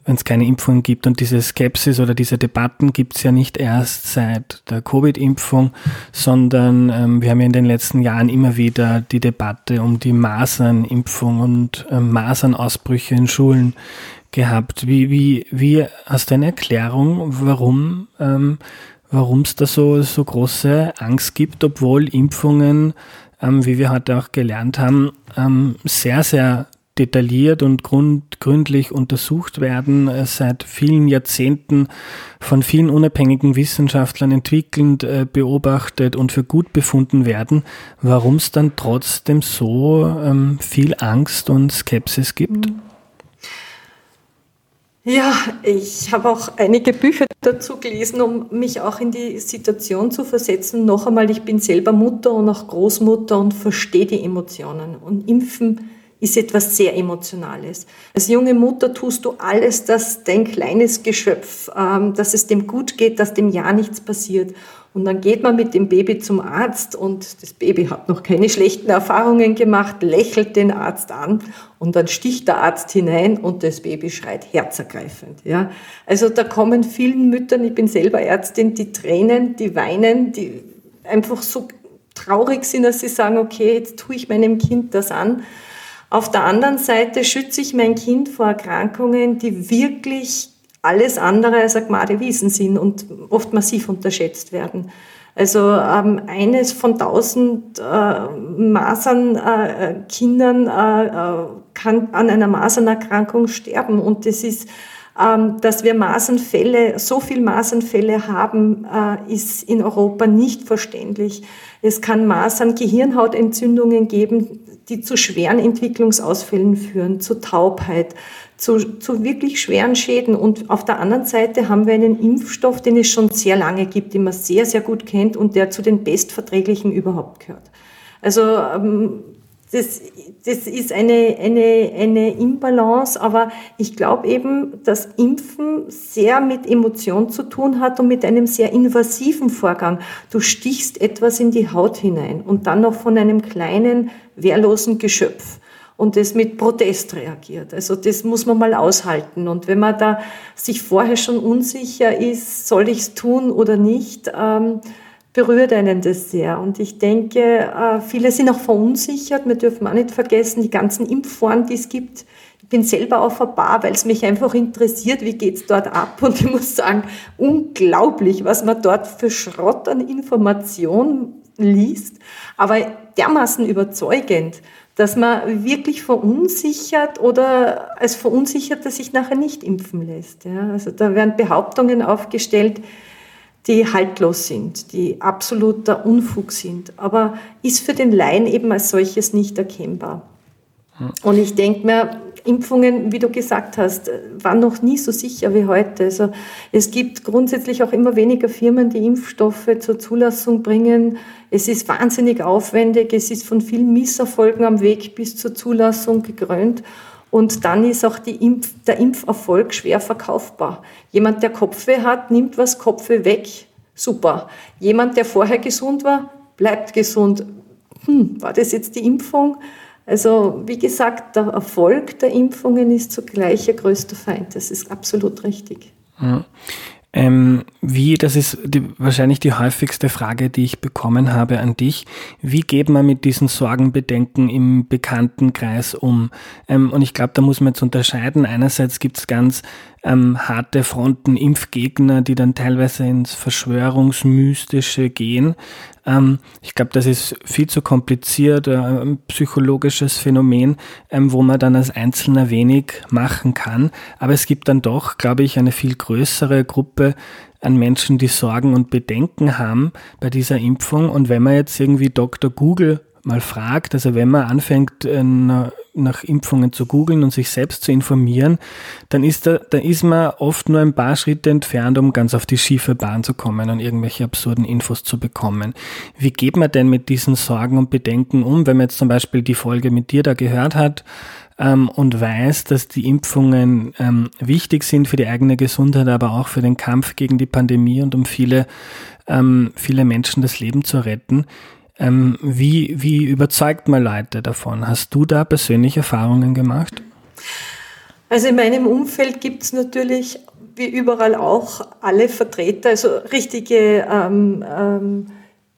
wenn es keine Impfungen gibt. Und diese Skepsis oder diese Debatten gibt es ja nicht erst seit der Covid-Impfung, sondern ähm, wir haben ja in den letzten Jahren immer wieder die Debatte um die Masernimpfung und ähm, Masernausbrüche in Schulen gehabt. Wie, wie, wie hast du eine Erklärung, warum ähm, es da so, so große Angst gibt, obwohl Impfungen, ähm, wie wir heute auch gelernt haben, ähm, sehr, sehr detailliert und grund, gründlich untersucht werden, äh, seit vielen Jahrzehnten von vielen unabhängigen Wissenschaftlern entwickelnd, äh, beobachtet und für gut befunden werden, warum es dann trotzdem so ähm, viel Angst und Skepsis gibt? Ja, ich habe auch einige Bücher dazu gelesen, um mich auch in die Situation zu versetzen. Noch einmal, ich bin selber Mutter und auch Großmutter und verstehe die Emotionen. Und Impfen ist etwas sehr Emotionales. Als junge Mutter tust du alles, dass dein kleines Geschöpf, ähm, dass es dem gut geht, dass dem ja nichts passiert. Und dann geht man mit dem Baby zum Arzt und das Baby hat noch keine schlechten Erfahrungen gemacht, lächelt den Arzt an und dann sticht der Arzt hinein und das Baby schreit herzergreifend. Ja. Also da kommen vielen Müttern, ich bin selber Ärztin, die Tränen, die weinen, die einfach so traurig sind, dass sie sagen, okay, jetzt tue ich meinem Kind das an. Auf der anderen Seite schütze ich mein Kind vor Erkrankungen, die wirklich alles andere als Agmade-Wiesen sind und oft massiv unterschätzt werden. Also ähm, eines von tausend äh, Masernkindern äh, äh, kann an einer Masernerkrankung sterben und das ist ähm, dass wir Masernfälle, so viel Masernfälle haben, äh, ist in Europa nicht verständlich. Es kann Masern-Gehirnhautentzündungen geben, die zu schweren Entwicklungsausfällen führen, zu Taubheit, zu, zu wirklich schweren Schäden. Und auf der anderen Seite haben wir einen Impfstoff, den es schon sehr lange gibt, den man sehr, sehr gut kennt und der zu den bestverträglichen überhaupt gehört. Also ähm, das, das ist eine, eine, eine Imbalance, aber ich glaube eben, dass Impfen sehr mit Emotion zu tun hat und mit einem sehr invasiven Vorgang. Du stichst etwas in die Haut hinein und dann noch von einem kleinen, wehrlosen Geschöpf und das mit Protest reagiert. Also das muss man mal aushalten. Und wenn man da sich vorher schon unsicher ist, soll ich es tun oder nicht, ähm, berührt einen das sehr. Und ich denke, äh, viele sind auch verunsichert. Wir dürfen auch nicht vergessen, die ganzen Impfforen, die es gibt. Ich bin selber auf der Bar, weil es mich einfach interessiert, wie geht's dort ab. Und ich muss sagen, unglaublich, was man dort für Schrott an Informationen liest. Aber dermaßen überzeugend, dass man wirklich verunsichert oder als Verunsicherter sich nachher nicht impfen lässt. Ja, also da werden Behauptungen aufgestellt, die haltlos sind, die absoluter Unfug sind, aber ist für den Laien eben als solches nicht erkennbar. Und ich denke mir, Impfungen, wie du gesagt hast, waren noch nie so sicher wie heute. Also es gibt grundsätzlich auch immer weniger Firmen, die Impfstoffe zur Zulassung bringen. Es ist wahnsinnig aufwendig. Es ist von vielen Misserfolgen am Weg bis zur Zulassung gekrönt. Und dann ist auch Impf-, der Impferfolg schwer verkaufbar. Jemand, der Kopfweh hat, nimmt was Kopfweh weg. Super. Jemand, der vorher gesund war, bleibt gesund. Hm, war das jetzt die Impfung? Also, wie gesagt, der Erfolg der Impfungen ist zugleich ihr größter Feind. Das ist absolut richtig. Ja. Ähm, wie, das ist die, wahrscheinlich die häufigste Frage, die ich bekommen habe an dich. Wie geht man mit diesen Sorgenbedenken im Bekanntenkreis um? Ähm, und ich glaube, da muss man jetzt unterscheiden. Einerseits gibt es ganz ähm, harte Fronten, Impfgegner, die dann teilweise ins Verschwörungsmystische gehen. Ähm, ich glaube, das ist viel zu kompliziert, äh, ein psychologisches Phänomen, ähm, wo man dann als Einzelner wenig machen kann. Aber es gibt dann doch, glaube ich, eine viel größere Gruppe an Menschen, die Sorgen und Bedenken haben bei dieser Impfung. Und wenn man jetzt irgendwie Dr. Google mal fragt, also wenn man anfängt, nach Impfungen zu googeln und sich selbst zu informieren, dann ist, da, dann ist man oft nur ein paar Schritte entfernt, um ganz auf die schiefe Bahn zu kommen und irgendwelche absurden Infos zu bekommen. Wie geht man denn mit diesen Sorgen und Bedenken um, wenn man jetzt zum Beispiel die Folge mit dir da gehört hat? ähm, und weiß, dass die Impfungen ähm, wichtig sind für die eigene Gesundheit, aber auch für den Kampf gegen die Pandemie und um viele, ähm, viele Menschen das Leben zu retten. Ähm, wie, wie überzeugt man Leute davon? Hast du da persönliche Erfahrungen gemacht? Also in meinem Umfeld gibt es natürlich wie überall auch alle Vertreter, also richtige ähm, ähm,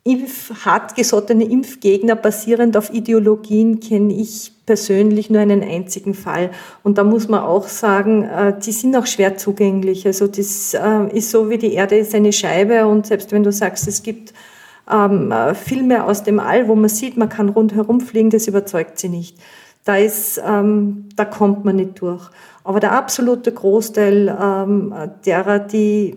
Impf, hartgesottene Impfgegner basierend auf Ideologien kenne ich persönlich nur einen einzigen Fall. Und da muss man auch sagen, äh, die sind auch schwer zugänglich. Also das äh, ist so wie die Erde ist eine Scheibe und selbst wenn du sagst, es gibt ähm, viel mehr aus dem All, wo man sieht, man kann rundherum fliegen, das überzeugt sie nicht. Da ist, ähm, da kommt man nicht durch. Aber der absolute Großteil ähm, derer, die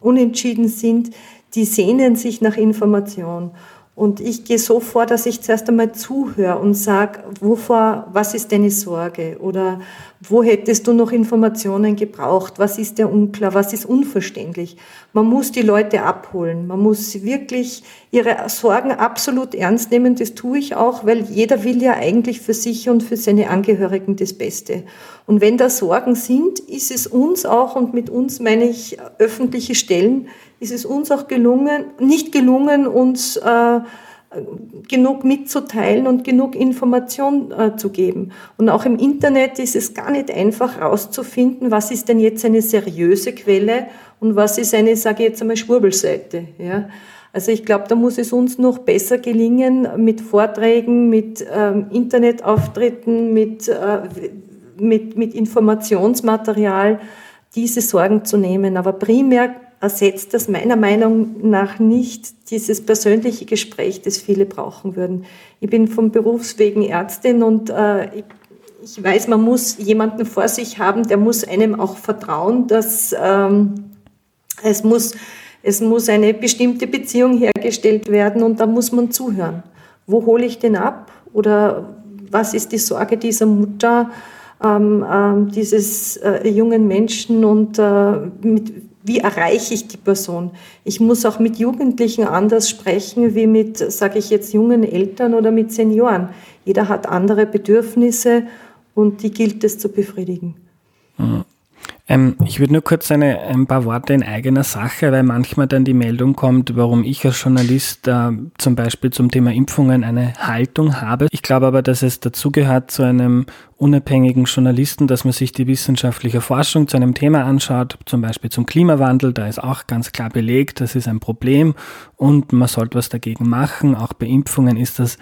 unentschieden sind, die sehnen sich nach Information. Und ich gehe so vor, dass ich zuerst einmal zuhöre und sage, wovor, was ist deine Sorge? Oder wo hättest du noch Informationen gebraucht? Was ist dir unklar? Was ist unverständlich? Man muss die Leute abholen. Man muss wirklich ihre Sorgen absolut ernst nehmen. Das tue ich auch, weil jeder will ja eigentlich für sich und für seine Angehörigen das Beste. Und wenn da Sorgen sind, ist es uns auch, und mit uns meine ich öffentliche Stellen, ist es uns auch gelungen, nicht gelungen, uns äh, genug mitzuteilen und genug Information äh, zu geben. Und auch im Internet ist es gar nicht einfach herauszufinden, was ist denn jetzt eine seriöse Quelle und was ist eine, sage ich jetzt einmal, Schwurbelseite. Ja? Also ich glaube, da muss es uns noch besser gelingen, mit Vorträgen, mit ähm, Internetauftritten, mit, äh, mit, mit Informationsmaterial diese Sorgen zu nehmen. Aber primär ersetzt das meiner Meinung nach nicht dieses persönliche Gespräch, das viele brauchen würden. Ich bin vom Berufswegen Ärztin und äh, ich, ich, weiß, man muss jemanden vor sich haben, der muss einem auch vertrauen, dass ähm, es muss es muss eine bestimmte Beziehung hergestellt werden und da muss man zuhören. Wo hole ich den ab? Oder was ist die Sorge dieser Mutter, ähm, ähm, dieses äh, jungen Menschen und äh, mit, wie erreiche ich die Person? Ich muss auch mit Jugendlichen anders sprechen wie mit, sage ich jetzt, jungen Eltern oder mit Senioren. Jeder hat andere Bedürfnisse und die gilt es zu befriedigen. Ähm, ich würde nur kurz eine, ein paar Worte in eigener Sache, weil manchmal dann die Meldung kommt, warum ich als Journalist äh, zum Beispiel zum Thema Impfungen eine Haltung habe. Ich glaube aber, dass es dazugehört zu einem unabhängigen Journalisten, dass man sich die wissenschaftliche Forschung zu einem Thema anschaut, zum Beispiel zum Klimawandel. Da ist auch ganz klar belegt, das ist ein Problem und man sollte was dagegen machen. Auch bei Impfungen ist das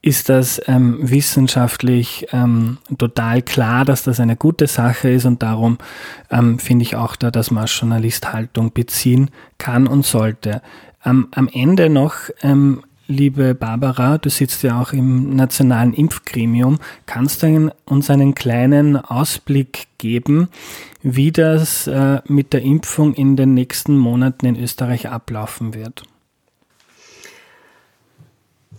ist das ähm, wissenschaftlich ähm, total klar, dass das eine gute Sache ist und darum ähm, finde ich auch da, dass man als Journalist Haltung beziehen kann und sollte. am Ende noch, ähm, liebe Barbara, du sitzt ja auch im nationalen Impfgremium, kannst du uns einen kleinen Ausblick geben, wie das äh, mit der Impfung in den nächsten Monaten in Österreich ablaufen wird?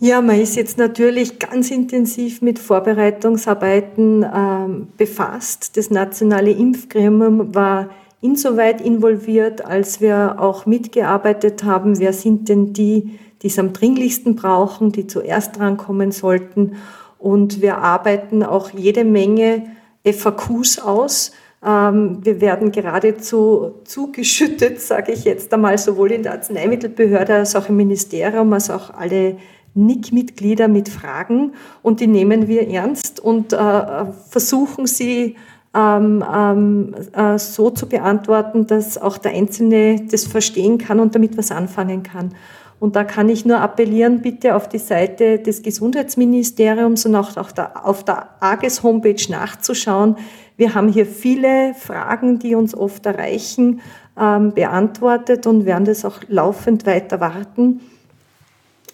Ja, man ist jetzt natürlich ganz intensiv mit Vorbereitungsarbeiten ähm, befasst. Das nationale Impfgremium war insoweit involviert, als wir auch mitgearbeitet haben, wer sind denn die, die es am dringlichsten brauchen, die zuerst drankommen sollten. Und wir arbeiten auch jede Menge FAQs aus. Ähm, wir werden geradezu zugeschüttet, sage ich jetzt einmal, sowohl in der Arzneimittelbehörde als auch im Ministerium, als auch alle NIC-Mitglieder mit Fragen und die nehmen wir ernst und äh, versuchen sie ähm, ähm, äh, so zu beantworten, dass auch der Einzelne das verstehen kann und damit was anfangen kann. Und da kann ich nur appellieren, bitte auf die Seite des Gesundheitsministeriums und auch auf der, auf der AGES Homepage nachzuschauen. Wir haben hier viele Fragen, die uns oft erreichen, ähm, beantwortet und werden das auch laufend weiter warten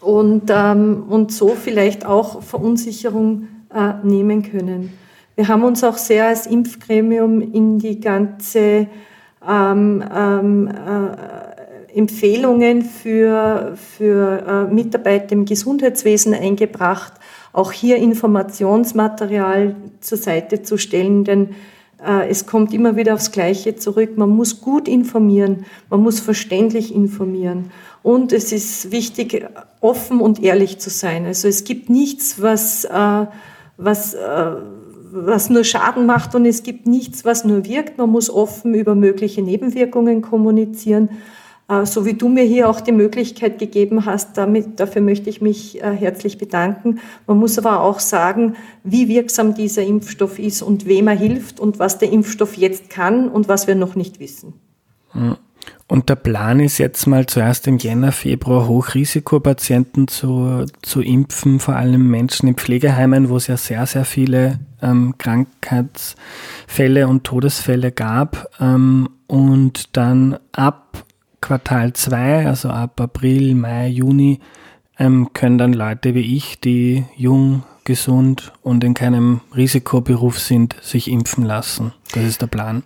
und, ähm, und so vielleicht auch Verunsicherung äh, nehmen können. Wir haben uns auch sehr als Impfgremium in die ganze ähm, ähm, äh, Empfehlungen für, für äh, Mitarbeiter im Gesundheitswesen eingebracht, auch hier Informationsmaterial zur Seite zu stellen, denn äh, es kommt immer wieder aufs Gleiche zurück. Man muss gut informieren, man muss verständlich informieren. Und es ist wichtig, offen und ehrlich zu sein. Also es gibt nichts, was, äh, was, äh, was nur Schaden macht und es gibt nichts, was nur wirkt. Man muss offen über mögliche Nebenwirkungen kommunizieren. Äh, so wie du mir hier auch die Möglichkeit gegeben hast, damit, dafür möchte ich mich äh, herzlich bedanken. Man muss aber auch sagen, wie wirksam dieser Impfstoff ist und wem er hilft und was der Impfstoff jetzt kann und was wir noch nicht wissen. Und der Plan ist jetzt mal zuerst im Jänner, Februar Hochrisikopatienten zu, zu impfen, vor allem Menschen in Pflegeheimen, wo es ja sehr, sehr viele ähm, Krankheitsfälle und Todesfälle gab. Ähm, und dann ab Quartal 2, also ab April, Mai, Juni, ähm, können dann Leute wie ich, die jung, gesund und in keinem Risikoberuf sind, sich impfen lassen. Das ist der Plan.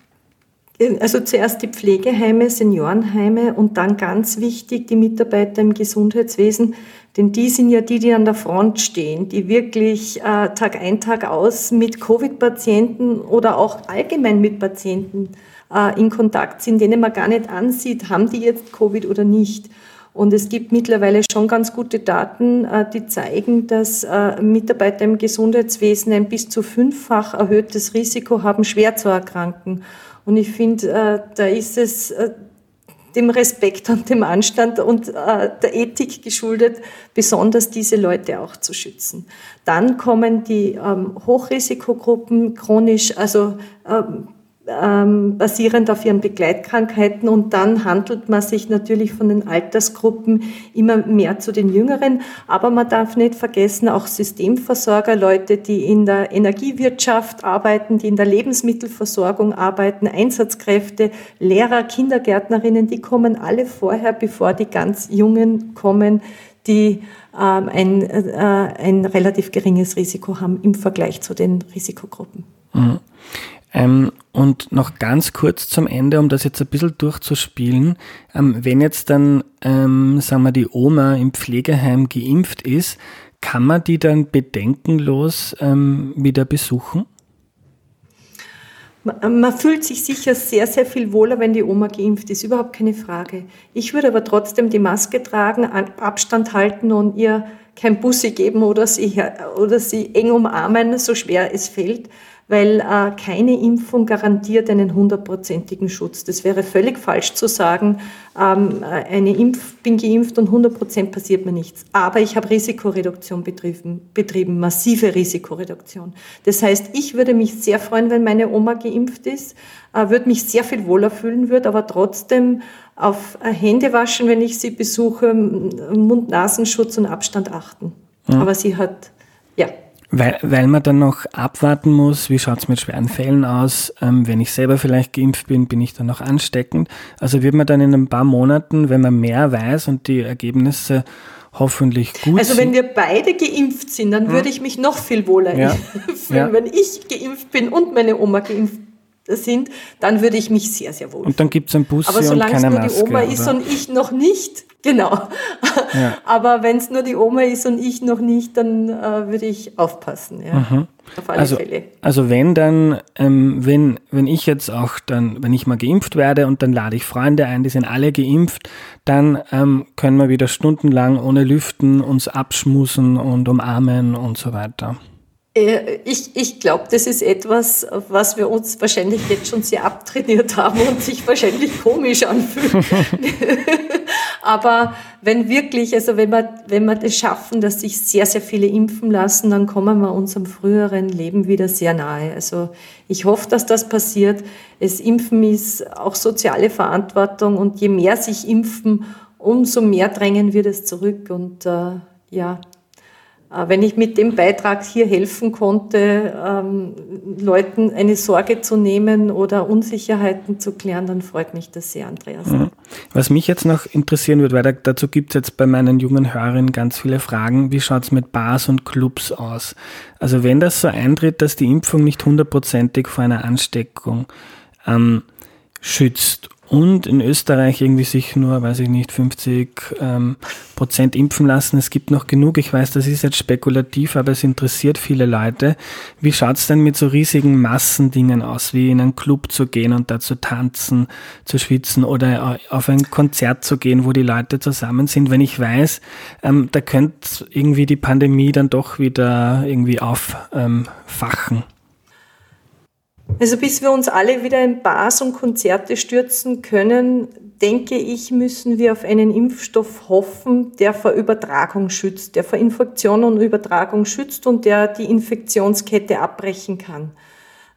Also zuerst die Pflegeheime, Seniorenheime und dann ganz wichtig die Mitarbeiter im Gesundheitswesen, denn die sind ja die, die an der Front stehen, die wirklich äh, Tag ein, Tag aus mit Covid-Patienten oder auch allgemein mit Patienten äh, in Kontakt sind, denen man gar nicht ansieht, haben die jetzt Covid oder nicht. Und es gibt mittlerweile schon ganz gute Daten, äh, die zeigen, dass äh, Mitarbeiter im Gesundheitswesen ein bis zu fünffach erhöhtes Risiko haben, schwer zu erkranken. Und ich finde, da ist es dem Respekt und dem Anstand und der Ethik geschuldet, besonders diese Leute auch zu schützen. Dann kommen die ähm, Hochrisikogruppen chronisch, also ähm, ähm, basierend auf ihren Begleitkrankheiten und dann handelt man sich natürlich von den Altersgruppen immer mehr zu den Jüngeren. Aber man darf nicht vergessen, auch Systemversorger, Leute, die in der Energiewirtschaft arbeiten, die in der Lebensmittelversorgung arbeiten, Einsatzkräfte, Lehrer, Kindergärtnerinnen, die kommen alle vorher, bevor die ganz Jungen kommen, die ähm, ein, äh, ein relativ geringes Risiko haben im Vergleich zu den Risikogruppen. Mhm. Ähm, und noch ganz kurz zum Ende, um das jetzt ein bisschen durchzuspielen. Ähm, wenn jetzt dann, ähm, sagen wir, die Oma im Pflegeheim geimpft ist, kann man die dann bedenkenlos ähm, wieder besuchen? Man fühlt sich sicher sehr, sehr viel wohler, wenn die Oma geimpft ist, überhaupt keine Frage. Ich würde aber trotzdem die Maske tragen, Abstand halten und ihr kein Bussi geben oder sie, oder sie eng umarmen, so schwer es fällt weil äh, keine Impfung garantiert einen hundertprozentigen Schutz. Das wäre völlig falsch zu sagen, ähm, eine Impf, bin geimpft und 100 Prozent passiert mir nichts. Aber ich habe Risikoreduktion betrieben, betrieben, massive Risikoreduktion. Das heißt, ich würde mich sehr freuen, wenn meine Oma geimpft ist, äh, würde mich sehr viel wohler fühlen, würde aber trotzdem auf äh, Hände waschen, wenn ich sie besuche, Mund-Nasenschutz und Abstand achten. Ja. Aber sie hat, ja, weil, weil man dann noch abwarten muss, wie schaut's mit schweren Fällen aus, ähm, wenn ich selber vielleicht geimpft bin, bin ich dann noch ansteckend. Also wird man dann in ein paar Monaten, wenn man mehr weiß und die Ergebnisse hoffentlich gut Also wenn wir beide geimpft sind, dann hm. würde ich mich noch viel wohler ja. fühlen. Ja. Wenn ich geimpft bin und meine Oma geimpft sind, dann würde ich mich sehr, sehr wohl. Und dann gibt es ein Bus Aber solange es nur Maske, die Oma oder? ist und ich noch nicht, genau. Ja. Aber wenn es nur die Oma ist und ich noch nicht, dann äh, würde ich aufpassen. Ja. Mhm. Auf alle also, Fälle. Also wenn dann, ähm, wenn, wenn ich jetzt auch dann, wenn ich mal geimpft werde und dann lade ich Freunde ein, die sind alle geimpft, dann ähm, können wir wieder stundenlang ohne Lüften uns abschmusen und umarmen und so weiter. Äh, ich, ich glaube, das ist etwas, was wir uns wahrscheinlich jetzt schon sehr abtrainiert haben und sich wahrscheinlich komisch anfühlt. Aber wenn wirklich, also wenn wir, wenn wir das schaffen, dass sich sehr, sehr viele impfen lassen, dann kommen wir unserem früheren Leben wieder sehr nahe. Also ich hoffe, dass das passiert. Es Impfen ist auch soziale Verantwortung und je mehr sich impfen, umso mehr drängen wir das zurück und äh, ja, wenn ich mit dem Beitrag hier helfen konnte, ähm, Leuten eine Sorge zu nehmen oder Unsicherheiten zu klären, dann freut mich das sehr, Andreas. Mhm. Was mich jetzt noch interessieren würde, weil dazu gibt es jetzt bei meinen jungen Hörerinnen ganz viele Fragen, wie schaut es mit Bars und Clubs aus? Also wenn das so eintritt, dass die Impfung nicht hundertprozentig vor einer Ansteckung ähm, schützt und in Österreich irgendwie sich nur, weiß ich nicht, 50 ähm, Prozent impfen lassen. Es gibt noch genug. Ich weiß, das ist jetzt spekulativ, aber es interessiert viele Leute. Wie schaut's denn mit so riesigen Massendingen aus, wie in einen Club zu gehen und da zu tanzen, zu schwitzen oder auf ein Konzert zu gehen, wo die Leute zusammen sind, wenn ich weiß, ähm, da könnte irgendwie die Pandemie dann doch wieder irgendwie auffachen? Ähm, also bis wir uns alle wieder in Bars und Konzerte stürzen können, denke ich, müssen wir auf einen Impfstoff hoffen, der vor Übertragung schützt, der vor Infektion und Übertragung schützt und der die Infektionskette abbrechen kann.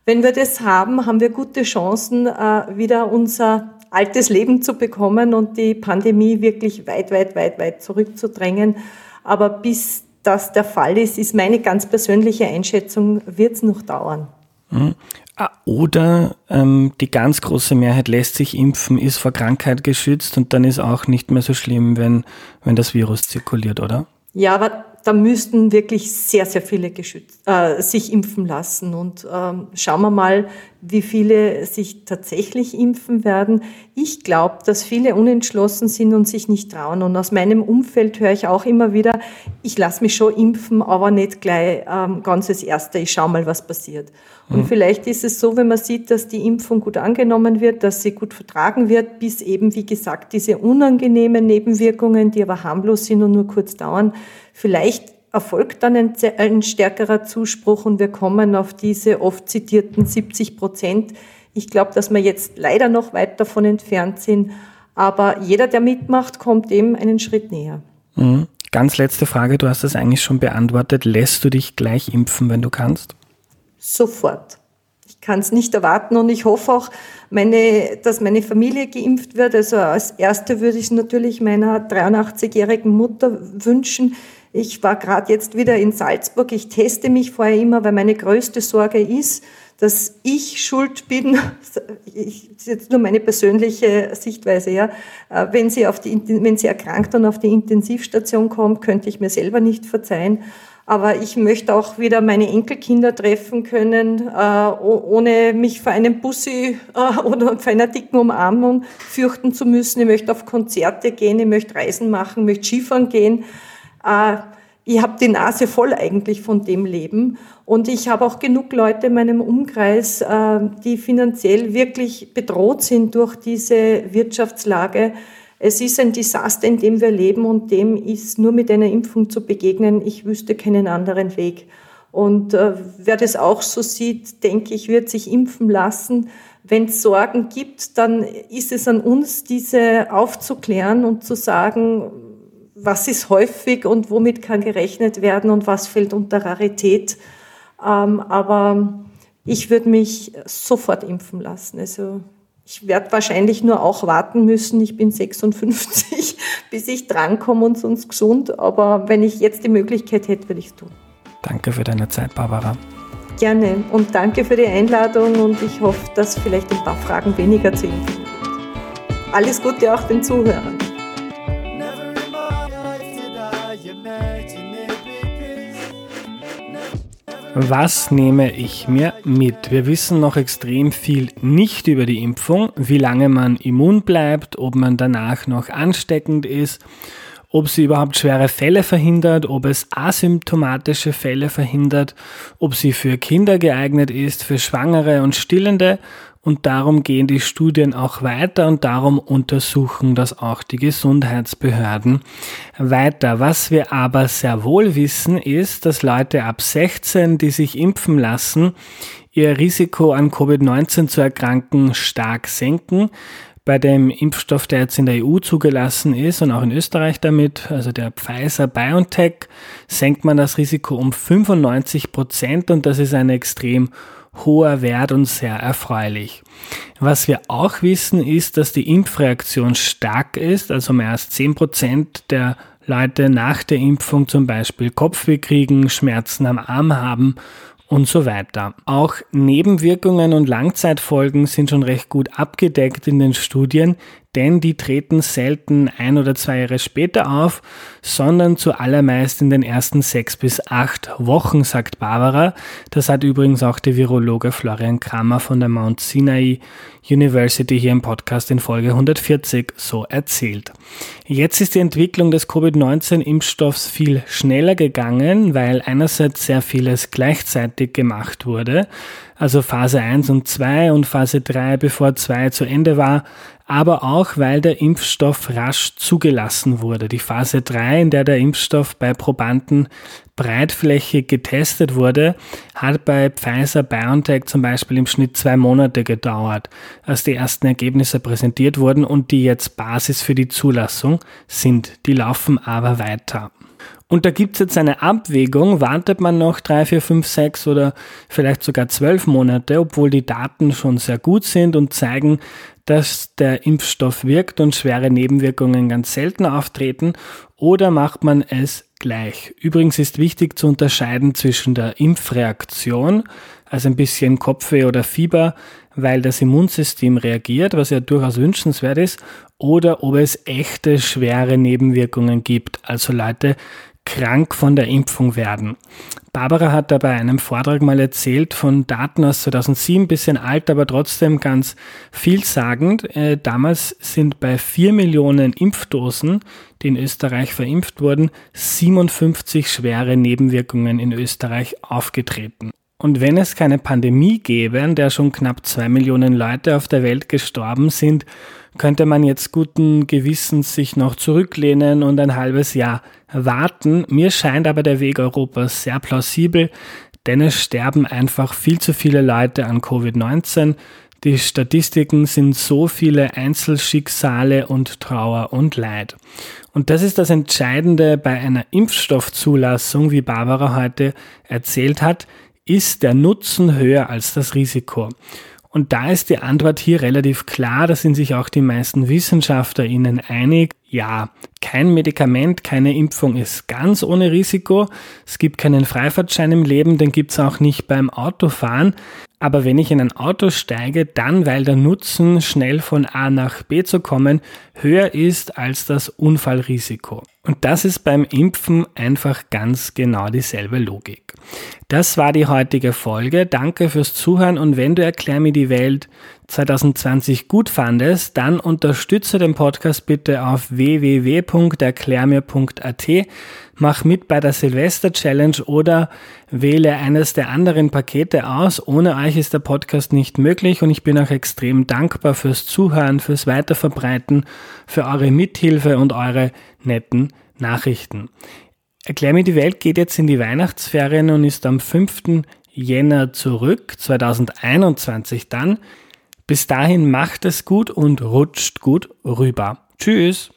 Wenn wir das haben, haben wir gute Chancen, äh, wieder unser altes Leben zu bekommen und die Pandemie wirklich weit, weit, weit, weit zurückzudrängen. Aber bis das der Fall ist, ist meine ganz persönliche Einschätzung, wird es noch dauern. Oder ähm, die ganz große Mehrheit lässt sich impfen, ist vor Krankheit geschützt und dann ist auch nicht mehr so schlimm, wenn, wenn das Virus zirkuliert, oder? Ja, aber da müssten wirklich sehr, sehr viele geschützt, äh, sich impfen lassen. Und ähm, schauen wir mal, wie viele sich tatsächlich impfen werden. Ich glaube, dass viele unentschlossen sind und sich nicht trauen. Und aus meinem Umfeld höre ich auch immer wieder, ich lasse mich schon impfen, aber nicht gleich ähm, ganz das Erste. Ich schaue mal, was passiert. Und mhm. vielleicht ist es so, wenn man sieht, dass die Impfung gut angenommen wird, dass sie gut vertragen wird, bis eben, wie gesagt, diese unangenehmen Nebenwirkungen, die aber harmlos sind und nur kurz dauern, Vielleicht erfolgt dann ein, ein stärkerer Zuspruch und wir kommen auf diese oft zitierten 70 Prozent. Ich glaube, dass wir jetzt leider noch weit davon entfernt sind, aber jeder, der mitmacht, kommt dem einen Schritt näher. Mhm. Ganz letzte Frage, du hast das eigentlich schon beantwortet. Lässt du dich gleich impfen, wenn du kannst? Sofort. Ich kann es nicht erwarten und ich hoffe auch, meine, dass meine Familie geimpft wird. Also als Erste würde ich es natürlich meiner 83-jährigen Mutter wünschen, ich war gerade jetzt wieder in Salzburg. Ich teste mich vorher immer, weil meine größte Sorge ist, dass ich schuld bin. Ich, das ist jetzt nur meine persönliche Sichtweise, ja. Äh, wenn sie auf die, wenn sie erkrankt und auf die Intensivstation kommt, könnte ich mir selber nicht verzeihen. Aber ich möchte auch wieder meine Enkelkinder treffen können, äh, ohne mich vor einem Bussi äh, oder vor einer dicken Umarmung fürchten zu müssen. Ich möchte auf Konzerte gehen, ich möchte Reisen machen, ich möchte Skifahren gehen äh, ich habe die Nase voll eigentlich von dem Leben. Und ich habe auch genug Leute in meinem Umkreis, äh, die finanziell wirklich bedroht sind durch diese Wirtschaftslage. Es ist ein Desaster, in dem wir leben und dem ist nur mit einer Impfung zu begegnen. Ich wüsste keinen anderen Weg. Und äh, wer das auch so sieht, denke ich, wird sich impfen lassen. Wenn es Sorgen gibt, dann ist es an uns, diese aufzuklären und zu sagen, was ist häufig und womit kann gerechnet werden und was fällt unter Rarität. Ähm, aber ich würde mich sofort impfen lassen. Also ich werde wahrscheinlich nur auch warten müssen. Ich bin 56, bis ich drankomme und sonst gesund. Aber wenn ich jetzt die Möglichkeit hätte, würde ich es tun. Danke für deine Zeit, Barbara. Gerne und danke für die Einladung und ich hoffe, dass vielleicht ein paar Fragen weniger zu impfen gibt. Alles Gute auch den Zuhörern. Was nehme ich mir mit? Wir wissen noch extrem viel nicht über die Impfung, wie lange man immun bleibt, ob man danach noch ansteckend ist, ob sie überhaupt schwere Fälle verhindert, ob es asymptomatische Fälle verhindert, ob sie für Kinder geeignet ist, für Schwangere und Stillende und darum gehen die Studien auch weiter und darum untersuchen das auch die Gesundheitsbehörden weiter. Was wir aber sehr wohl wissen, ist, dass Leute ab 16, die sich impfen lassen, ihr Risiko an Covid-19 zu erkranken stark senken. Bei dem Impfstoff, der jetzt in der EU zugelassen ist und auch in Österreich damit, also der Pfizer BioNTech, senkt man das Risiko um 95 Prozent und das ist eine extrem hoher Wert und sehr erfreulich. Was wir auch wissen, ist, dass die Impfreaktion stark ist, also mehr als 10% der Leute nach der Impfung zum Beispiel Kopfweh kriegen, Schmerzen am Arm haben und so weiter. Auch Nebenwirkungen und Langzeitfolgen sind schon recht gut abgedeckt in den Studien. Denn die treten selten ein oder zwei Jahre später auf, sondern zuallermeist in den ersten sechs bis acht Wochen, sagt Barbara. Das hat übrigens auch der Virologe Florian Kramer von der Mount Sinai University hier im Podcast in Folge 140 so erzählt. Jetzt ist die Entwicklung des Covid-19-Impfstoffs viel schneller gegangen, weil einerseits sehr vieles gleichzeitig gemacht wurde, also Phase 1 und 2 und Phase 3, bevor 2 zu Ende war, aber auch weil der Impfstoff rasch zugelassen wurde. Die Phase 3, in der der Impfstoff bei Probanden breitflächig getestet wurde, hat bei Pfizer BioNTech zum Beispiel im Schnitt zwei Monate gedauert, als die ersten Ergebnisse präsentiert wurden und die jetzt Basis für die Zulassung sind. Die laufen aber weiter. Und da gibt es jetzt eine Abwägung, wartet man noch drei, vier, fünf, sechs oder vielleicht sogar zwölf Monate, obwohl die Daten schon sehr gut sind und zeigen, dass der Impfstoff wirkt und schwere Nebenwirkungen ganz selten auftreten, oder macht man es gleich? Übrigens ist wichtig zu unterscheiden zwischen der Impfreaktion, also ein bisschen Kopfweh oder Fieber, weil das Immunsystem reagiert, was ja durchaus wünschenswert ist, oder ob es echte schwere Nebenwirkungen gibt, also Leute, krank von der Impfung werden. Barbara hat da bei einem Vortrag mal erzählt von Daten aus 2007, bisschen alt, aber trotzdem ganz vielsagend. Äh, damals sind bei 4 Millionen Impfdosen, die in Österreich verimpft wurden, 57 schwere Nebenwirkungen in Österreich aufgetreten. Und wenn es keine Pandemie gäbe, in der schon knapp 2 Millionen Leute auf der Welt gestorben sind, könnte man jetzt guten Gewissens sich noch zurücklehnen und ein halbes Jahr warten. Mir scheint aber der Weg Europas sehr plausibel, denn es sterben einfach viel zu viele Leute an Covid-19. Die Statistiken sind so viele Einzelschicksale und Trauer und Leid. Und das ist das Entscheidende bei einer Impfstoffzulassung, wie Barbara heute erzählt hat, ist der Nutzen höher als das Risiko. Und da ist die Antwort hier relativ klar, da sind sich auch die meisten WissenschaftlerInnen einig. Ja, kein Medikament, keine Impfung ist ganz ohne Risiko. Es gibt keinen Freifahrtschein im Leben, den gibt's auch nicht beim Autofahren. Aber wenn ich in ein Auto steige, dann weil der Nutzen, schnell von A nach B zu kommen, höher ist als das Unfallrisiko. Und das ist beim Impfen einfach ganz genau dieselbe Logik. Das war die heutige Folge. Danke fürs Zuhören und wenn du Erklär mir die Welt 2020 gut fandest, dann unterstütze den Podcast bitte auf www.erklärmir.at, mach mit bei der Silvester Challenge oder wähle eines der anderen Pakete aus. Ohne euch ist der Podcast nicht möglich und ich bin auch extrem dankbar fürs Zuhören, fürs Weiterverbreiten, für eure Mithilfe und eure netten Nachrichten. Erklär mir die Welt geht jetzt in die Weihnachtsferien und ist am 5. Jänner zurück, 2021 dann. Bis dahin macht es gut und rutscht gut rüber. Tschüss.